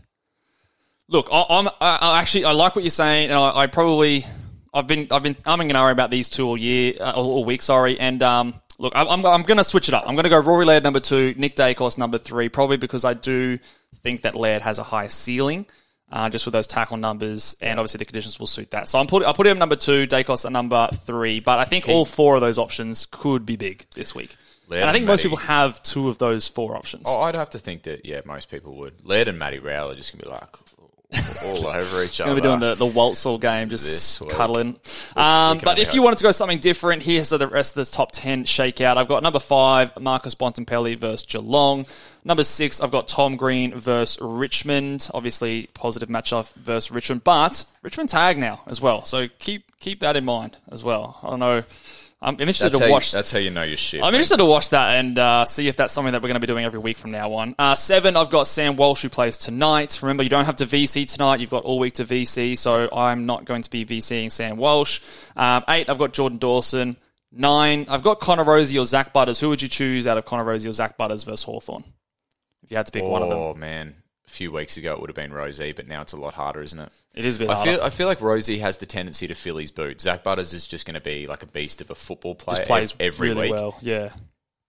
Look, I, I'm I, I actually I like what you're saying, and I, I probably I've been I've been umming and ahhing about these two all year, uh, all, all week. Sorry, and um, look, I'm I'm, I'm going to switch it up. I'm going to go Rory Laird number two, Nick Daicos number three, probably because I do think that Laird has a high ceiling. Uh, just with those tackle numbers, and obviously the conditions will suit that. So I'm put, I'll put him number two, Daicos at number three, but I think all four of those options could be big this week. Laird and I think and most Matty- people have two of those four options. Oh, I'd have to think that yeah, most people would. Laird and Matty Rowell are just gonna be like all over each other. going to be doing the, the waltz all game, just cuddling. Um, but if you wanted to go something different, here's the rest of the top 10 shakeout. I've got number five, Marcus Bontempelli versus Geelong. Number six, I've got Tom Green versus Richmond. Obviously, positive matchup versus Richmond, but Richmond tag now as well. So keep keep that in mind as well. I don't know. I'm interested That's to how, you, watch. that's how you know your shit. I'm mate. interested to watch that and uh, see if that's something that we're going to be doing every week from now on. Uh, seven, I've got Sam Walsh who plays tonight. Remember, you don't have to VC tonight. You've got all week to VC, so I'm not going to be VCing Sam Walsh. Um, eight, I've got Jordan Dawson. Nine, I've got Connor Rozee or Zach Butters. Who would you choose out of Connor Rozee or Zach Butters versus Hawthorn? If you had to pick one of them, Oh man, few weeks ago it would have been Rozee, but now it's a lot harder, isn't it? it is a bit I harder. feel I feel like Rozee has the tendency to fill his boot. Zach Butters is just going to be like a beast of a football player plays ev- every really week, well. Yeah.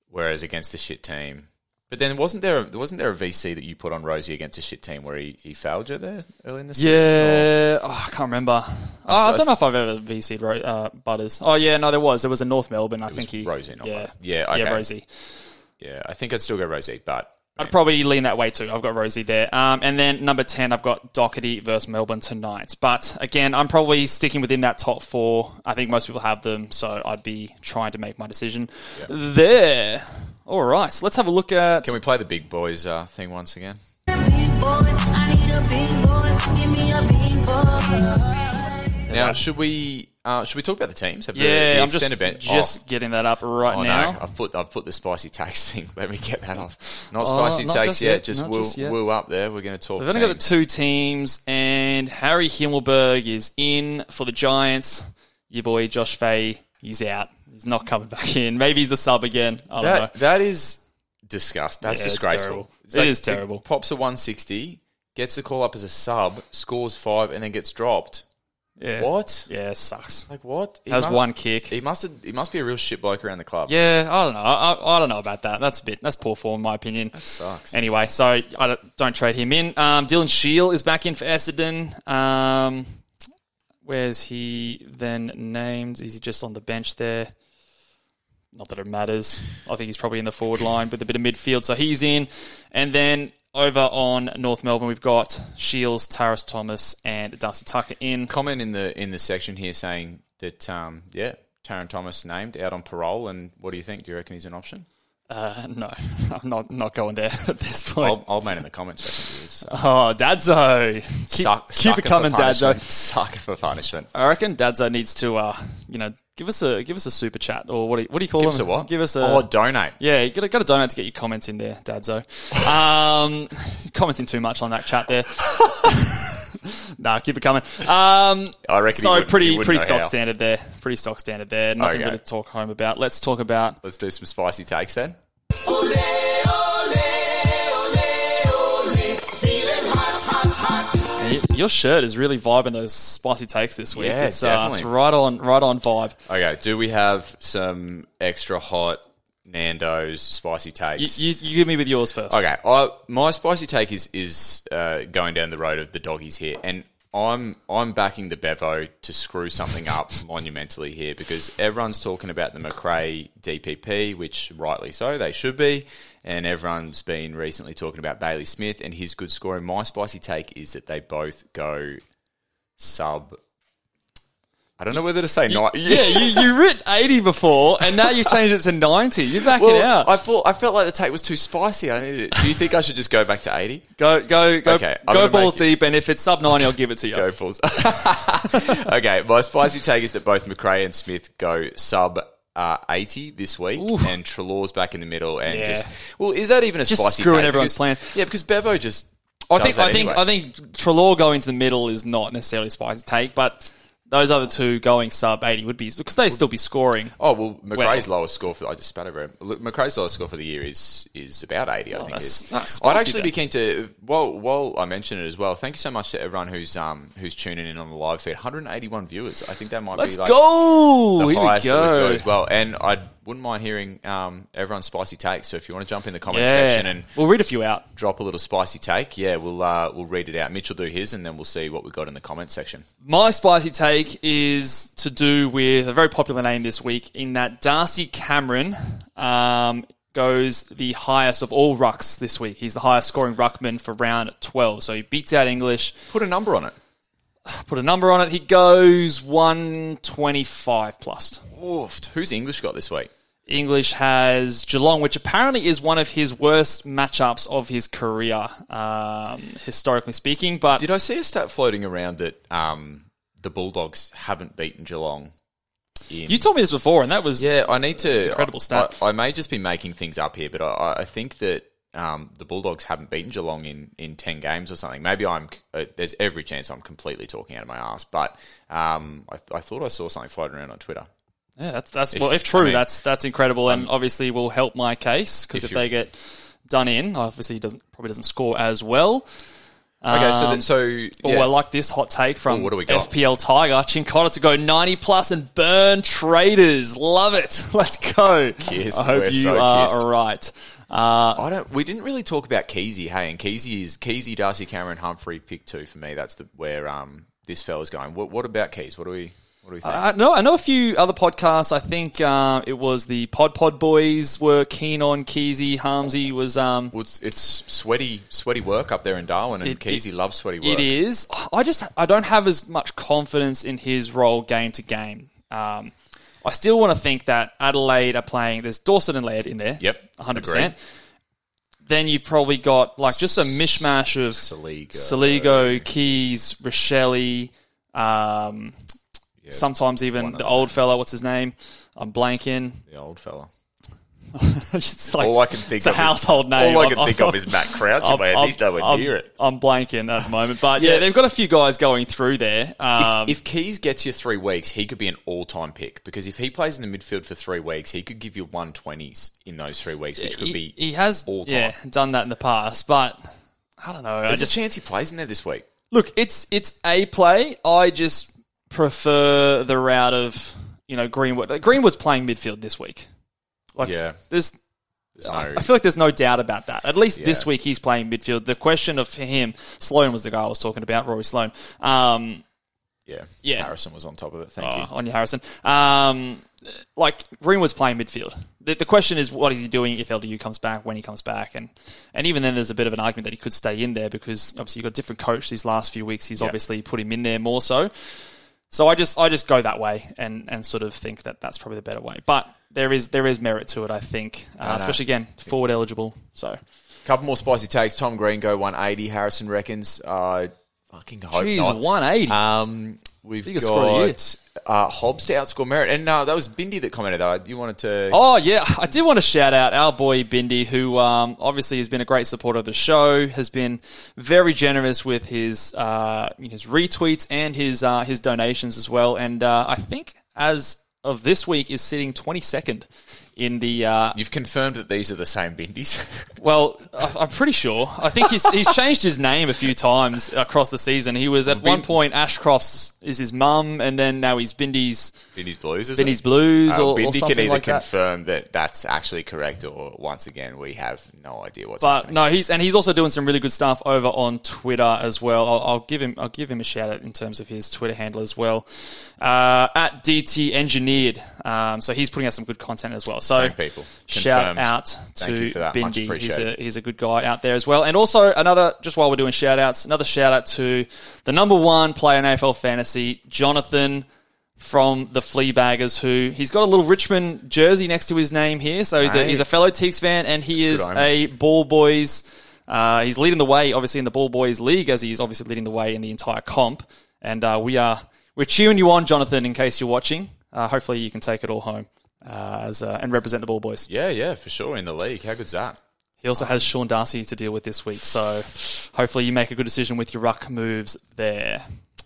whereas against a shit team. But then wasn't there wasn't there a VC that you put on Rozee against a shit team where he, he failed you there early in the season? Yeah, oh, I can't remember. Oh, I don't know if I've ever VC'd Ro- uh, Butters. Oh yeah, no, there was. There was a North Melbourne. I was think he Rozee, not yeah, Butters. Yeah, okay. yeah, Rozee. Yeah, I think I'd still go Rozee, but I'd probably lean that way too. I've got Rozee there. Um, and then number 10, I've got Docherty versus Melbourne tonight. But again, I'm probably sticking within that top four. I think most people have them, so I'd be trying to make my decision there. All right, so let's have a look at. can we play the big boys uh, thing once again? Big boy, I need a big boy. Give me a big boy. Now, should we uh, should we talk about the teams? Have the- yeah, the I'm just, bench- just getting that up right Oh, oh, now. no, I've put I've put the spicy takes thing. Let me get that off. Not Oh, spicy not takes just yet. yet, Just woo, just yet. woo up there. We're going to talk. We've only got the two teams, and Harry Himmelberg is in for the Giants. Your boy Josh Fahey, he's out. He's not coming back in. Maybe he's the sub again. I don't know. That is disgust. That's Yeah, disgraceful. terrible. It's It is terrible. Pops a 160, gets the call up as a sub, scores five, and then gets dropped. Yeah. What? Yeah, it sucks. Like what? He Has mu- one kick. He must have, he must be a real shit bloke around the club. Yeah, I don't know. I, I, I don't know about that. That's a bit. That's poor form, in my opinion. That sucks. Anyway, so I don't, don't trade him in. Um, Dylan Shiel is back in for Essendon. Um, where's he then named? Is he just on the bench there? Not that it matters. I think he's probably in the forward line with a bit of midfield, so he's in. And then over on North Melbourne, we've got Shields, Tarryn Thomas, and Darcy Tucker in. Comment in the in the section here saying that um, yeah, Tarryn Thomas named out on parole, and what do you think? Do you reckon he's an option? Uh, no, I'm not not going there at this point. Old, old man in the comments reckon he is. Oh, Dadzo. Keep, Suck- keep it coming. Dadzo. Sucker for punishment. I reckon Dadzo needs to, uh, you know, give us a give us a super chat or what do you, what do you call it? Give them? us a what? Give us a oh donate. yeah. You got to got to donate to get your comments in there, Dadzo. Um, commenting too much on that chat there. nah, keep it coming. Um, I reckon so pretty pretty stock how. standard there. Pretty stock standard there. Nothing Okay. to talk home about. Let's talk about Let's do some spicy takes then. Your shirt is really vibing those spicy takes this week. Yeah, it's, uh, it's right on, right on vibe. Okay, do we have some extra hot Nando's spicy You, you, you give me with yours first. Okay, I, my spicy take is is uh, going down the road of the doggies here, and I'm I'm backing the Bevo to screw something up monumentally here because everyone's talking about the Macrae DPP, which rightly so they should be, and everyone's been recently talking about Bailey Smith and his good scoring. My spicy take is that they both go sub. I don't know whether to say not. Yeah, you, you writ 80 before, and now you've changed it to 90. You're backing Well, out. I thought I felt like the take was too spicy. I needed it. Do you think I should just go back to eighty? go, go, go, Okay, go balls deep, and if it's sub 90, I'll give it to you. Go Bulls. okay, my spicy take is that both Macrae and Smith go sub uh, 80 this week, Oof. and Treloar's back in the middle. And Yeah. just well, is that even a Just spicy screwing take? everyone's plan. Yeah, because Bevo just. I think, I think. I think Treloar going to the middle is not necessarily a spicy take, but those other two going sub 80 would be, because they'd still be scoring. Oh well, Macrae's Well- lowest score for I just spat over him. Look, Macrae's lowest score for the year is is about eighty. I think Oh, that's- that's I'd actually then. be keen to. While while I mention it as well, thank you so much to everyone who's um who's tuning in on the live feed. One hundred eighty one viewers. I think that might Let's be like go! the Here we highest we've go. got as well. And I wouldn't mind hearing um, everyone's spicy takes. So if you want to jump in the comment Yeah. section and we'll read a few out. drop a little spicy take, yeah, we'll uh, we'll read it out. Mitch will do his, and then we'll see what we got in the comment section. My spicy take is to do with a very popular name this week, in that Darcy Cameron um, goes the highest of all rucks this week. He's the highest scoring ruckman for round 12. So he beats out English. Put a number on it. Put a number on it. He goes 125 plus. Oof. Who's English got this week? English has Geelong, which apparently is one of his worst matchups of his career, um, historically speaking. But Did I see a stat floating around that um, the Bulldogs haven't beaten Geelong? In, you told me this before, and that was yeah, I need to. Incredible stat. I, I may just be making things up here, but I, I think that um, the Bulldogs haven't beaten Geelong in, in ten games or something. Maybe I'm. Uh, there's every chance I'm completely talking out of my ass, but um, I, I thought I saw something floating around on Twitter. Yeah, that's that's If- well, if true, I mean- that's that's incredible, and obviously will help my case because If if, they get done in, obviously he doesn't probably doesn't score as well. Okay, so Um, that, so Oh. I like this hot take from Oh, what do we got? FPL Tiger Chincotta to go ninety plus and burn traders. Love it. Let's go. Kissed. I hope We're you so are kissed. right. Uh, I don't. We didn't really talk about Keezy. Hey, and Keezy is Keezy, Darcy, Cameron, Humphrey, pick two for me. That's the where um this fella's going. What, what about Keays? What do we what do we think? I know, I know a few other podcasts. I think uh, it was the Pod Pod Boys were keen on Keezy. Harmsy was um, well, it's, it's sweaty sweaty work up there in Darwin, and It- Keezy loves sweaty work. It is. I just I don't have as much confidence in his role game to game. Um, I still want to think that Adelaide are playing. There's Dawson and Laird in there. Yep, 100. percent Then you've probably got like just a mishmash of Soligo. Soligo, Keays, Rachele. Um, sometimes even the old fella. What's his name? I'm blanking. the old fella. it's like, All I can think it's a of is- household name. All I I'm- can think I'm- of is Matt Crouch. I'm- in my head. I'm- He's nowhere I'm- near it. I'm blanking at the moment, but yeah, Yeah. they've got a few guys going through there. Um, if Keays gets you three weeks, he could be an all-time pick because if he plays in the midfield for three weeks, he could give you one twenties in those three weeks, which could he, be. he has all time. yeah done that in the past, but I don't know. I There's just a chance he plays in there this week. look, it's it's a play. I just prefer the route of you know Greenwood. Greenwood's playing midfield this week. Like Yeah. there's. No- I feel like there's no doubt about that. At least this week he's playing midfield. The question of for him, Sloane was the guy I was talking about, Rory Sloane. Um, yeah, Yeah. Harrison was on top of it. Thank Oh, you. on your Harrison. Um, like Greenwood's playing midfield. The, the question is, what is he doing if LDU comes back, when he comes back, and and even then, there's a bit of an argument that he could stay in there because obviously you've got a different coach these last few weeks. He's obviously put him in there more so. So I just I just go that way and and sort of think that that's probably the better way. But there is there is merit to it, I think, uh, no. especially again forward eligible. So Couple more spicy takes. Tom Green go 180. Harrison reckons. Uh, fucking hope Jeez, not. 180. Um, we've Biggest score of the year. got uh, Hobbs to outscore Merrett, and uh, that was Bindi that commented. That you wanted to. Oh yeah, I did want to shout out our boy Bindi, who um, obviously has been a great supporter of the show, has been very generous with his uh, his retweets and his uh, his donations as well, and uh, I think as of this week is sitting twenty second in the. Uh, You've confirmed that these are the same Bindis. well, I'm pretty sure. I think he's he's changed his name a few times across the season. He was at one point Ashcroft's is his mum, and then now he's Bindi's Bindi's Blues, is Bindi's it? Blues Uh, or, or Bindi something can either like that. confirm that. that's actually correct, or once again, we have no idea what's But happening. no, he's and he's also doing some really good stuff over on Twitter as well. I'll, I'll give him I'll give him a shout out in terms of his Twitter handle as well. Uh, at DT Engineered, um, so he's putting out some good content as well. So Same people. shout out to you for that. Much Bindi. He's a he's a good guy out there as well. And also another just while we're doing shout outs, another shout out to the number one player in AFL fantasy, Jonathan from the Fleabaggers, who he's got a little Richmond jersey next to his name here. So he's a, he's a fellow Teaks fan, and he That's is good on him. a Ball Boys. Uh, he's leading the way, obviously, in the Ball Boys League, as he's obviously leading the way in the entire comp. And uh, we are we're cheering you on, Jonathan. In case you're watching, uh, hopefully you can take it all home uh, as uh, and represent the Ball Boys. Yeah, yeah, for sure in the league. How good's that? He also has Sean Darcy to deal with this week, so hopefully you make a good decision with your ruck moves there.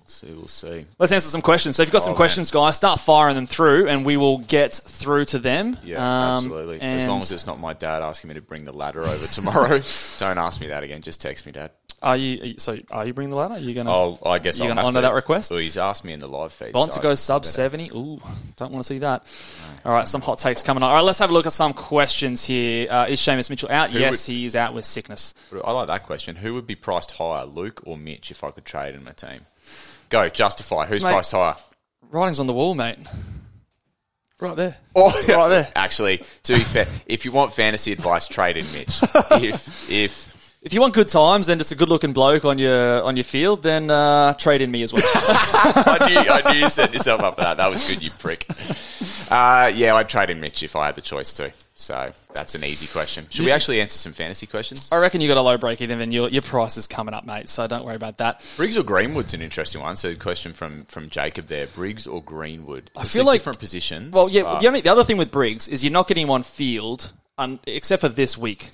See, we'll see. Let's answer some questions. So if you've got some Oh, man. questions, guys, start firing them through, and we will get through to them. Yeah, Um, absolutely. As long as it's not my dad asking me to bring the ladder over tomorrow, don't ask me that again. Just text me, Dad. Are you? So are you bringing the ladder? Are you gonna? Oh, I guess You I'll gonna honour that request? Well, he's asked me in the live feed. Bond so to go sub 70. Ooh, don't want to see that. All right, some hot takes coming on. All right, let's have a look at some questions here. Uh, is Seamus Mitchell out? yes, would- he is out with sickness. I like that question. Who would be priced higher, Luke or Mitch, if I could trade in my team? Go, justify. Who's Mate. priced higher? Writing's on the wall, mate. Right there. Oh, Right there. Actually, to be fair, if you want fantasy advice, trade in Mitch. if if If you want good times and just a good looking bloke on your on your field, then uh, trade in me as well. I knew I knew you set yourself up for that. That was good, you prick. Uh, yeah, I'd trade in Mitch if I had the choice to. So that's an easy question. Should we actually answer some fantasy questions? I reckon you got a low break even, then your your price is coming up, mate. So don't worry about that. Briggs or Greenwood's an interesting one. So, question from from Jacob there: Briggs or Greenwood? I feel like- different positions. Well, yeah. but- The, only, the other thing with Briggs is you're not getting him on field, un, except for this week,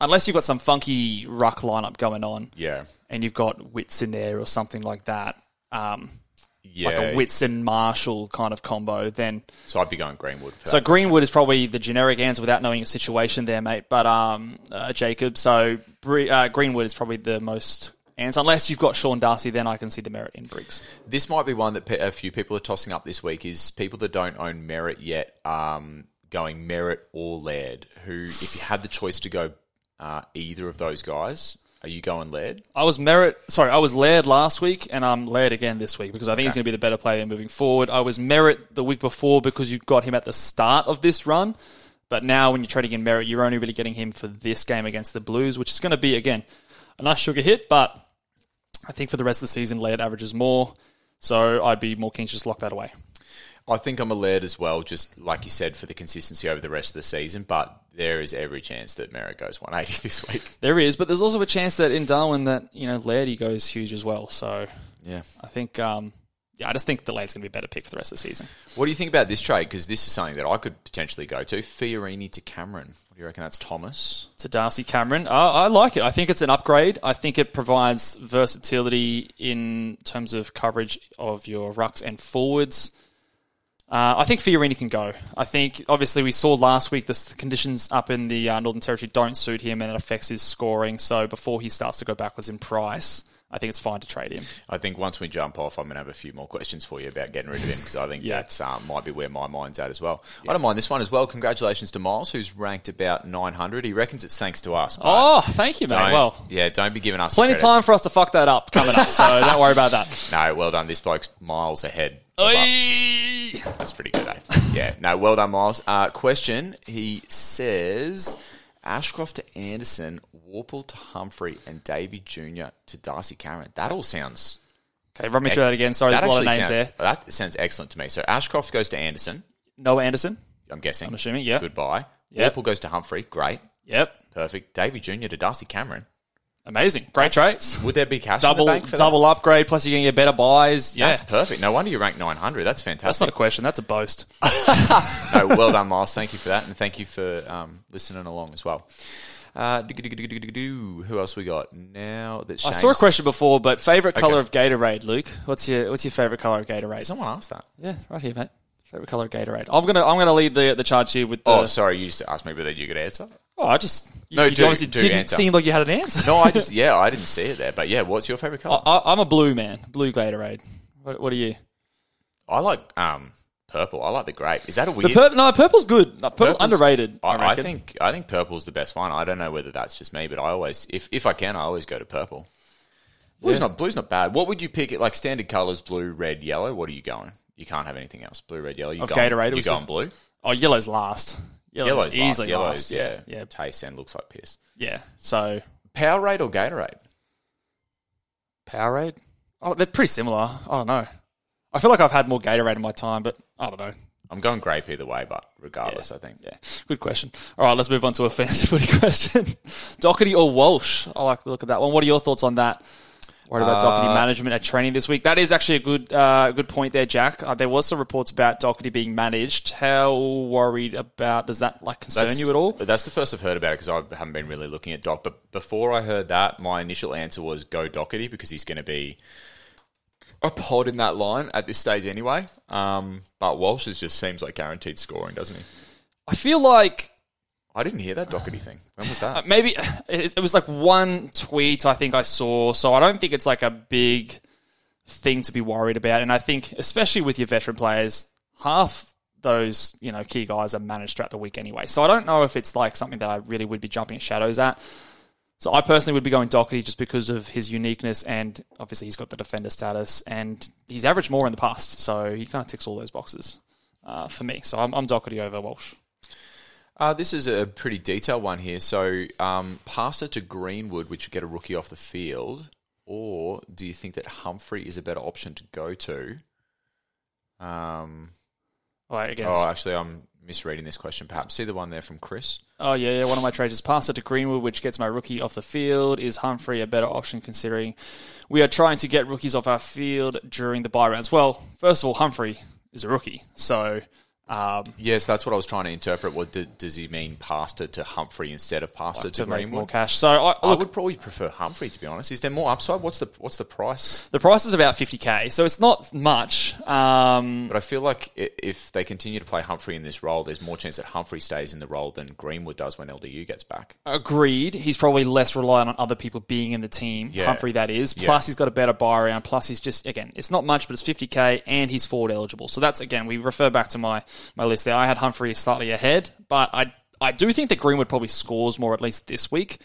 unless you've got some funky ruck lineup going on, yeah, and you've got Witts in there or something like that, um, yeah. like a Witts and Marshall kind of combo. Then So I'd be going Greenwood. So. Greenwood is probably the generic answer without knowing your situation there, mate. But um, uh, Jacob, so uh, Greenwood is probably the most answer. Unless you've got Sean Darcy, then I can see the merit in Briggs. This might be one that a few people are tossing up this week. Is people that don't own Merrett yet um, going Merrett or Laird? Who, if you had the choice to go uh, either of those guys, are you going Laird? I was Merrett. Sorry, I was Laird last week, and I'm Laird again this week because I think he's going to be the better player moving forward. I was Merrett the week before because you got him at the start of this run, but now when you're trading in Merrett, you're only really getting him for this game against the Blues, which is going to be again a nice sugar hit. But I think for the rest of the season, Laird averages more, so I'd be more keen to just lock that away. I think I'm a Laird as well, just like you said, for the consistency over the rest of the season. But there is every chance that Merrett goes 180 this week. There is, but there's also a chance that in Darwin that you know Laird goes huge as well. So Yeah. I think. Um, yeah, I just think the Laird's going to be a better pick for the rest of the season. What do you think about this trade? Because this is something that I could potentially go to. Fiorini to Cameron. What do you reckon? That's Thomas. to Darcy Cameron. Uh, I like it. I think it's an upgrade. I think it provides versatility in terms of coverage of your rucks and forwards. Uh, I think Fiorini can go. I think obviously we saw last week the conditions up in the uh, Northern Territory don't suit him and it affects his scoring. So before he starts to go backwards in price, I think it's fine to trade him. I think once we jump off, I'm going to have a few more questions for you about getting rid of him because I think Yeah. that um, might be where my mind's at as well. I don't mind this one as well. Congratulations to Miles, who's ranked about 900. He reckons it's thanks to us. Oh, thank you, mate. Well, yeah, don't be giving us plenty of time for us to fuck that up coming up. So don't worry about that. No, well done. This bloke's miles ahead. of us. Oi! baby. That's pretty good, eh? yeah. No, well done, Miles. Uh, question. He says Ashcroft to Anderson, Worpel to Humphrey, and Davey Jr. to Darcy Cameron. That all sounds. Okay, run me through that again. Sorry, there's a lot of names actually there. That sounds excellent to me. So Ashcroft goes to Anderson. Noah Anderson. I'm guessing. I'm assuming, yeah. Goodbye. Yep. Worpel goes to Humphrey. Great. Yep. Perfect. Davey Jr. to Darcy Cameron. Amazing. Great trades. Would there be cash Double in the bank for double upgrade, plus you're going to get better buys. Yeah. That's perfect. No wonder you rank 900. That's fantastic. That's not a question. That's a boast. no, well done, Miles. Thank you for that, and thank you for um, listening along as well. Uh, who else we got now? That I saw a question before, but favorite color Okay. of Gatorade, Luke. What's your What's your favorite color of Gatorade? Someone asked that. Yeah, right here, mate. Favorite color of Gatorade. I'm gonna I'm gonna lead the the charge here with the. Oh, sorry, you just asked me, but then you could answer. Oh, I just you, No, you do- obviously do didn't answer. seem like you had an answer. No, I just yeah, I didn't see it there, but yeah, what's your favorite color? I, I'm a blue man. Blue Gatorade. What, what are you? I like um purple. I like the grape. Is that a The weird? No, purple's good. No, purple's Purple's- underrated. I, I, I think I think purple's the best one. I don't know whether that's just me, but I always, if if I can, I always go to purple. Blue's Yeah. not blue's not bad. What would you pick? Like standard colors, blue, red, yellow. What are you going? You can't have anything else. Blue, red, yellow. You Of going, Gatorade, You going blue? Oh, yellow's last. Yellow's, Yellow's last. easily Yellow's last. yeah. yeah, Tastes and looks like piss. yeah. So Powerade or Gatorade? Powerade. Oh, they're pretty similar. I don't know. I feel like I've had more Gatorade in my time, but I don't know. I'm going grape either way, but regardless, I think. Yeah, good question. All right, let's move on to a fancy footy question. Docherty or Walsh? I like the look at that one. What are your thoughts on that? Worried about Docherty management at training this week? That is actually a good uh, good point there, Jack. Uh, there was some reports about Docherty being managed. How worried about does that like concern That's- you at all? That's the first I've heard about it because I haven't been really looking at Doc. But before I heard that, my initial answer was go Docherty because he's going to be a pod in that line at this stage anyway. Um, but Walsh just seems like guaranteed scoring, doesn't he? I feel like I didn't hear that Docherty thing. When was that? maybe it, it was like one tweet I think I saw, so I don't think it's like a big thing to be worried about. And I think, especially with your veteran players, half those you know key guys are managed throughout the week anyway. So I don't know if it's like something that I really would be jumping at shadows at. So I personally would be going Docherty just because of his uniqueness and obviously he's got the defender status and he's averaged more in the past, so he kind of ticks all those boxes uh, for me. So I'm, I'm Docherty over Walsh. Uh, this is a pretty detailed one here. So, um, Pastor to Greenwood, which would get a rookie off the field, or do you think that Humphrey is a better option to go to? Um, All right, again, oh, actually, I'm misreading this question. Perhaps see the one there from Chris. Oh yeah, yeah. One of my trades is pass it to Greenwood, which gets my rookie off the field. Is Humphrey a better option considering we are trying to get rookies off our field during the buy rounds? Well, first of all, Humphrey is a rookie, so um, Yes, that's what I was trying to interpret. What do, does he mean, Pastor to Humphrey instead of Pastor to, to make more Greenwood? cash. So I, I look, would probably prefer Humphrey to be honest. Is there more upside? What's the what's the price? the price is about fifty k, so it's not much. Um, But I feel like if they continue to play Humphrey in this role, there's more chance that Humphrey stays in the role than Greenwood does when LDU gets back. agreed. He's probably less reliant on other people being in the team. Yeah. Humphrey, that is. Yeah. Plus, he's got a better buy around. Plus, he's just again, it's not much, but it's fifty k, and he's forward eligible. So that's again, we refer back to my my list there. I had Humphrey slightly ahead, but I I do think that Greenwood probably scores more at least this week.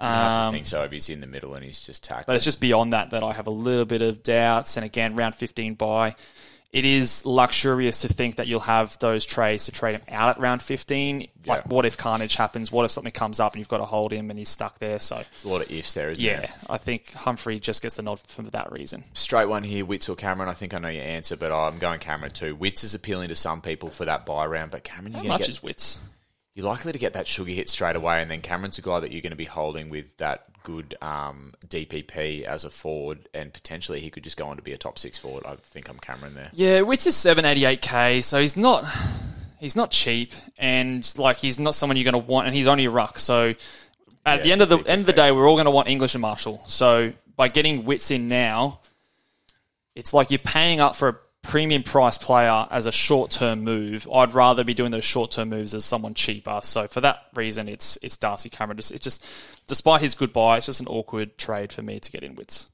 I have to Um, think so if he's in the middle and he's just tackling. but it's just beyond that that I have a little bit of doubts. And again, round 15 buy. It is luxurious to think that you'll have those trades to trade him out at round 15. Like, Yeah. what if carnage happens? What if something comes up and you've got to hold him and he's stuck there? So, There's a lot of ifs there, isn't it? yeah, there? I think Humphrey just gets the nod for that reason. Straight one here, Witts or Cameron. I think I know your answer, but I'm going Cameron too. Witts is appealing to some people for that buy round, but Cameron, you're, How much get, is Witts? you're likely to get that sugar hit straight away, and then Cameron's a guy that you're going to be holding with that good um, DPP as a forward, and potentially he could just go on to be a top six forward. I think I'm Cameron there. Yeah, Witts is 788k, so he's not he's not cheap, and like he's not someone you're going to want, and he's only a ruck. So at Yeah, the end of the deep end of the day, we're all going to want English and Marshall. So by getting Witts in now, it's like you're paying up for a premium price player as a short term move. I'd rather be doing those short term moves as someone cheaper. So for that reason, it's it's Darcy Cameron. It's it's just despite his good buy, it's just an awkward trade for me to get in with.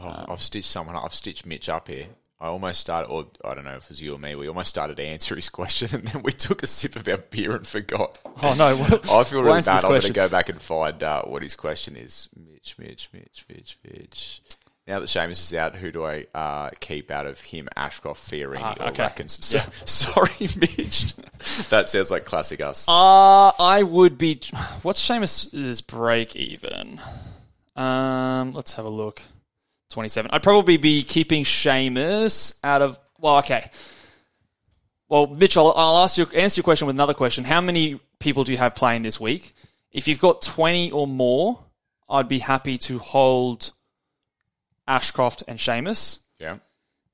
Oh, I've stitched someone. I've stitched Mitch up here. I almost started, or I don't know if it was you or me. We almost started to answer his question, and then we took a sip of our beer and forgot. Oh no! What, I feel really bad. I'm going to go back and find uh, what his question is. Mitch, Mitch, Mitch, Mitch, Mitch. Now that Seamus is out, who do I uh, keep out of him, Ashcroft, Fiorini, Ah, or okay. So, Sorry, Mitch. that sounds like classic us. Uh, I would be. What's Seamus's break even? Um, let's have a look. 27. I'd probably be keeping Seamus out of. Well, okay. Well, Mitch, I'll, I'll ask you, answer your question with another question. How many people do you have playing this week? If you've got 20 or more, I'd be happy to hold Ashcroft and Seamus. yeah.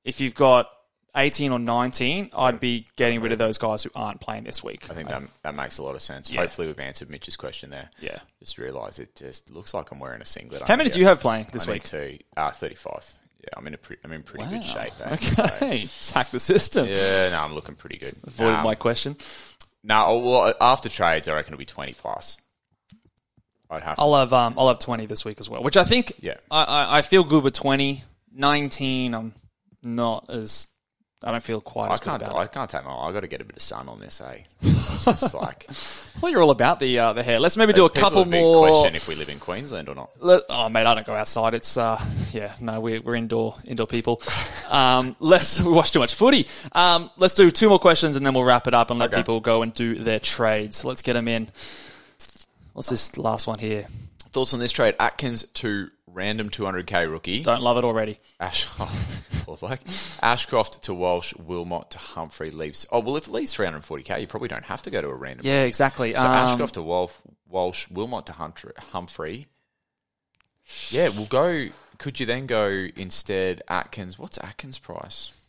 If you've got 18 or 19, I'd be getting rid of those guys who aren't playing this week. I think that, that makes a lot of sense. Yeah. Hopefully, we've answered Mitch's question there. Yeah. Just realise it just looks like I'm wearing a singlet. How many do you have playing this I week? to, uh, 35. Yeah, I'm in a pre- I'm in pretty good shape. eh? Okay, hack the system. Yeah, no, I'm looking pretty good. Avoided Um, my question. No, oh, well, after trades, I reckon it'll be 20 plus. I'd have to. I'll have um, I'll have twenty this week as well, which I think Yeah. I, I, I feel good with 20. 19, I'm not as I don't feel quite I as good can't. about. I it. can't take my. I got to get a bit of sun on this. Eh? It's just like Well, you're all about the uh, the hair. Let's maybe do a people couple have been more. Question if we live in Queensland or not. Let, oh mate, I don't go outside. It's uh, yeah, no, we're we're indoor indoor people. Um, let's we watch too much footy. Um, let's do two more questions and then we'll wrap it up and let Okay. people go and do their trades. Let's get them in. What's this last one here? Thoughts on this trade? Atkins to random 200k rookie. Don't love it already. Ash, poor bloke. Ashcroft to Walsh, Wilmot to Humphrey leaves. Oh well, if it leaves 340k, you probably don't have to go to a random. Yeah, exactly. So Um, Ashcroft to Walsh, Walsh, Wilmot to. Humphrey. Yeah, we'll go. Could you then go instead Atkins? What's Atkins' price?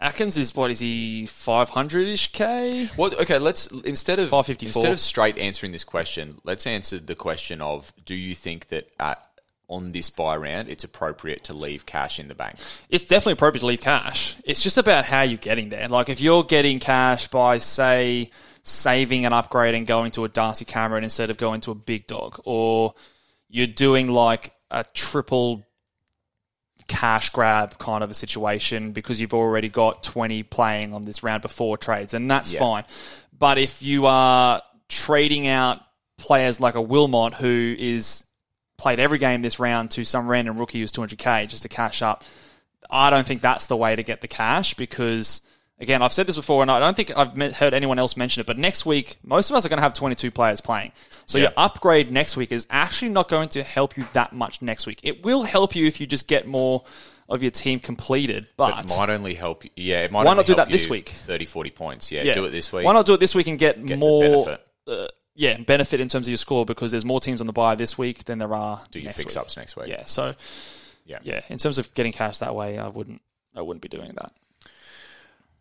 Atkins is what is he five hundred ish k? What? okay. Let's instead of 554. instead of straight answering this question, let's answer the question of: Do you think that at on this buy round, it's appropriate to leave cash in the bank? It's definitely appropriate to leave cash. It's just about how you're getting there. Like if you're getting cash by say saving an upgrade and going to a Darcy Cameron instead of going to a big dog, or you're doing like a triple cash grab kind of a situation because you've already got 20 playing on this round before trades, and that's Yeah. fine. But if you are trading out players like a Wilmot who is played every game this round to some random rookie who's 200k just to cash up, I don't think that's the way to get the cash because. Again, I've said this before, and I don't think I've me- heard anyone else mention it. But next week, most of us are going to have 22 players playing. So Yeah. your upgrade next week is actually not going to help you that much next week. It will help you if you just get more of your team completed, but It might only help you. Yeah, it might. Why only not do help that this week? 30, 40 points. Yeah, yeah, do it this week. Why not do it this week and get, Get more? Uh, yeah, benefit in terms of your score because there's more teams on the buy this week than there are. do your next fix week. ups next week? Yeah, so Yeah. yeah, in terms of getting cash that way, I wouldn't. I wouldn't be doing that.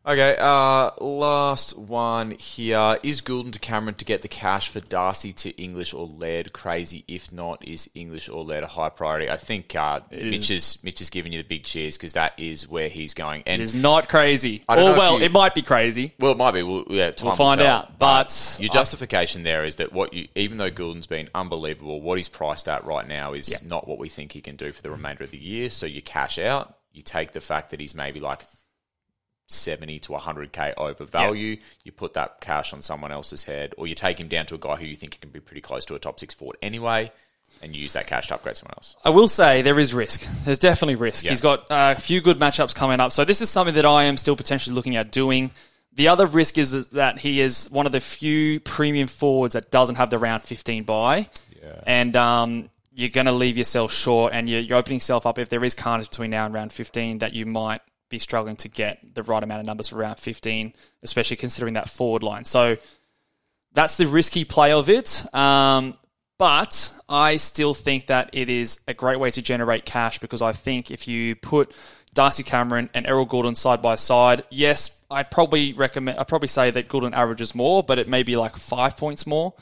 Okay, uh, last one here. Is Gulden to Cameron to get the cash for Darcy to English or Laird crazy? If not, is English or Laird a high priority? I think uh, Mitch, is, Mitch is giving you the big cheers because that is where he's going. And It is not crazy. I Or well, you- it might be crazy. Well, it might be. We'll, yeah, will find tell. out, but your I- justification there is that what you, even though Gulden's been unbelievable, what he's priced at right now is Yeah. not what we think he can do for the remainder of the year. So you cash out. You take the fact that he's maybe like seventy to hundred k over value. You put that cash on someone else's head, or you take him down to a guy who you think can be pretty close to a top six forward anyway, and use that cash to upgrade someone else. I will say there is risk. There's definitely risk. He's got a few good matchups coming up. So this is something that I am still potentially looking at doing. The other risk is that he is one of the few premium forwards that doesn't have the round 15 buy. Yeah. And um, you're going to leave yourself short and you're, you're opening yourself up if there is carnage between now and round 15 that you might be struggling to get the right amount of numbers for round 15, especially considering that forward line. So that's the risky play of it. Um, but I still think that it is a great way to generate cash because I think if you put Darcy Cameron and Errol Gulden side by side, yes, I'd probably recommend. I'd probably say that Gulden averages more, but it may be like five points more,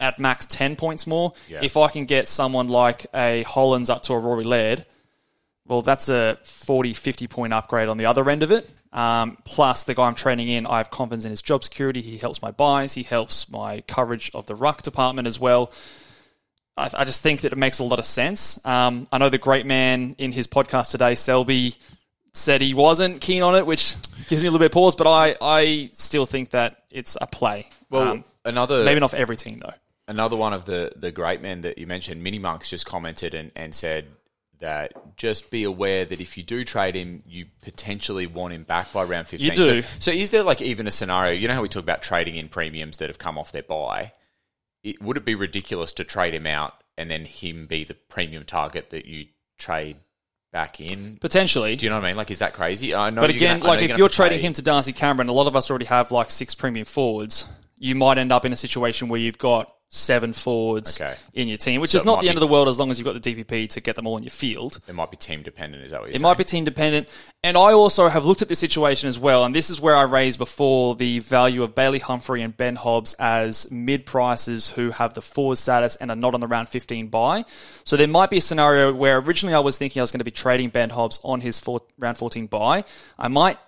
at max ten points more. Yeah. If I can get someone like a Hollands up to a Rory Laird, well, that's a 40, 50 point upgrade on the other end of it. Um, plus, the guy I'm training in, I have confidence in his job security. He helps my buys. He helps my coverage of the ruck department as well. I, I just think that it makes a lot of sense. Um, I know the great man in his podcast today, Selby, said he wasn't keen on it, which gives me a little bit of pause, but I, I still think that it's a play. Well, Um, another maybe not for every team, though. another one of the the great men that you mentioned, Mini Monks, just commented and, and said that just be aware that if you do trade him, you potentially want him back by round 15. You do. So, so is there like even a scenario, you know how we talk about trading in premiums that have come off their buy? It, would it be ridiculous to trade him out and then him be the premium target that you trade back in? Potentially. Do you know what I mean? Like, is that crazy? I know But again, gonna- like if gonna you're trading him to Darcy Cameron, a lot of us already have like six premium forwards. You might end up in a situation where you've got seven forwards Okay. in your team, which So is not the end be- of the world as long as you've got the DPP to get them all in your field. it might be team dependent. Is that what you're It saying? might be team dependent. And I also have looked at this situation as well, and this is where I raised before the value of Bailey Humphrey and Ben Hobbs as mid prices who have the forward status and are not on the round 15 buy. So there might be a scenario where originally I was thinking I was going to be trading Ben Hobbs on his four, round 14 buy. I might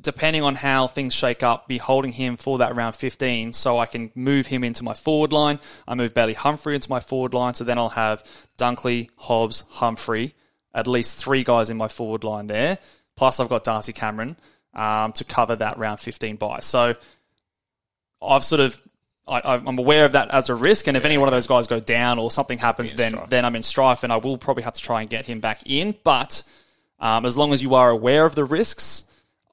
depending on how things shake up, be holding him for that round 15 so I can move him into my forward line. I move Bailey Humphrey into my forward line, so then I'll have Dunkley, Hobbs, Humphrey, at least three guys in my forward line there. Plus, I've got Darcy Cameron um, to cover that round 15 buy. So I've sort of. I, I'm aware of that as a risk, and if any one of those guys go down or something happens, then then I'm in strife, and I will probably have to try and get him back in. But um, as long as you are aware of the risks,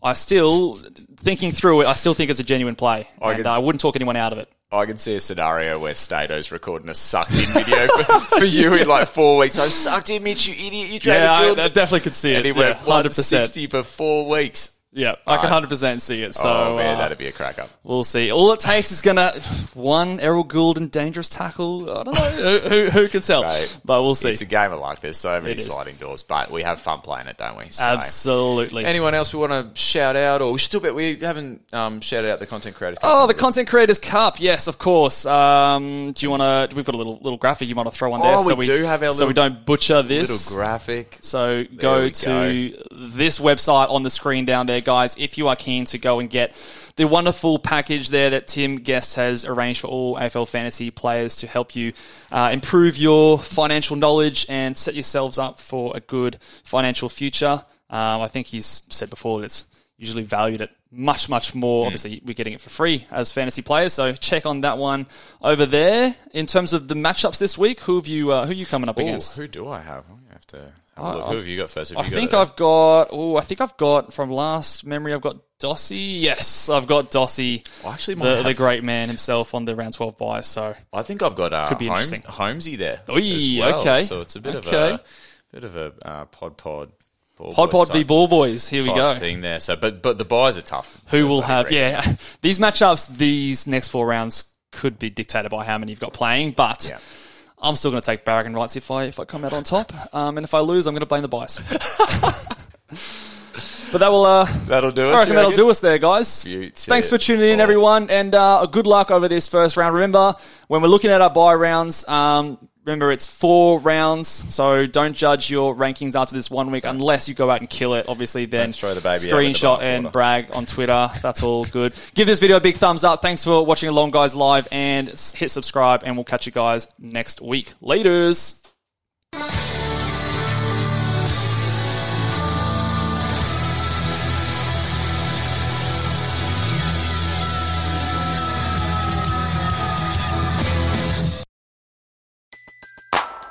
I still thinking through it. I still think it's a genuine play, I and could- uh, I wouldn't talk anyone out of it. I can see a scenario where Stato's recording a sucked in video for, for you in like four weeks. I sucked in, Mitch, you idiot. You traded Yeah, I, Gulden. I definitely could see and it. he went Yeah, hundred 160 for four weeks. Yeah, I can hundred percent see it. So oh, man, uh, that'd be a cracker. we'll see. All it takes is gonna one Errol Gulden dangerous tackle. I don't know who, who, who can tell, Right. but we'll see. It's a game of luck. There's so many sliding doors, but we have fun playing it, don't we? So- Absolutely. Anyone else we want to shout out, or we still bet we haven't um, shouted out the content creators? Cup, Oh, the? Content Creators Cup. Yes, of course. Um, do you want to? We've got a little little graphic you want to throw on there. Oh, so we do have our. So we don't butcher this. little graphic. So go we to this website on the screen down there, guys. If you are keen to go and get the wonderful package there that Tim Guest has arranged for all AFL fantasy players to help you uh, improve your financial knowledge and set yourselves up for a good financial future. Um, I think he's said before that it's usually valued at much, much more. Obviously, we're getting it for free as fantasy players, so check on that one over there. In terms of the matchups this week, who have you uh, who are you coming up Ooh, against? who do I have? I'm gonna have to look. Who have you got first? Have I you got think? I've got. Oh, I think I've got from last memory. I've got Dossie. Yes, I've got Dossie. I actually might the, have- the great man himself on the round twelve buy. So I think I've got uh, Could be Home, interesting. Holmesy there. Oi, as well. okay. So it's a bit Okay. of a bit of a uh, pod pod. Ball Pod Pod v type- Ball Boys. Here we type go. Thing there. So, but but the buys are tough. Who So will I have? Yeah, these matchups, these next four rounds could be dictated by how many you've got playing, but. Yeah. I'm still going to take Barragan rights if I if I come out on top, um, and if I lose, I'm going to blame the bias. but that will uh, That'll do us. I reckon that'll reckon? do us there, guys. Beauty. Thanks for tuning in, everyone, and uh, good luck over this first round. Remember, when we're looking at our buy rounds, um, remember it's four rounds, so don't judge your rankings after this one week unless you go out and kill it. Obviously, then throw the baby screenshot and brag on Twitter. That's all good. Give this video a big thumbs up. Thanks for watching along, guys, live, and hit subscribe, and we'll catch you guys next week. Laters.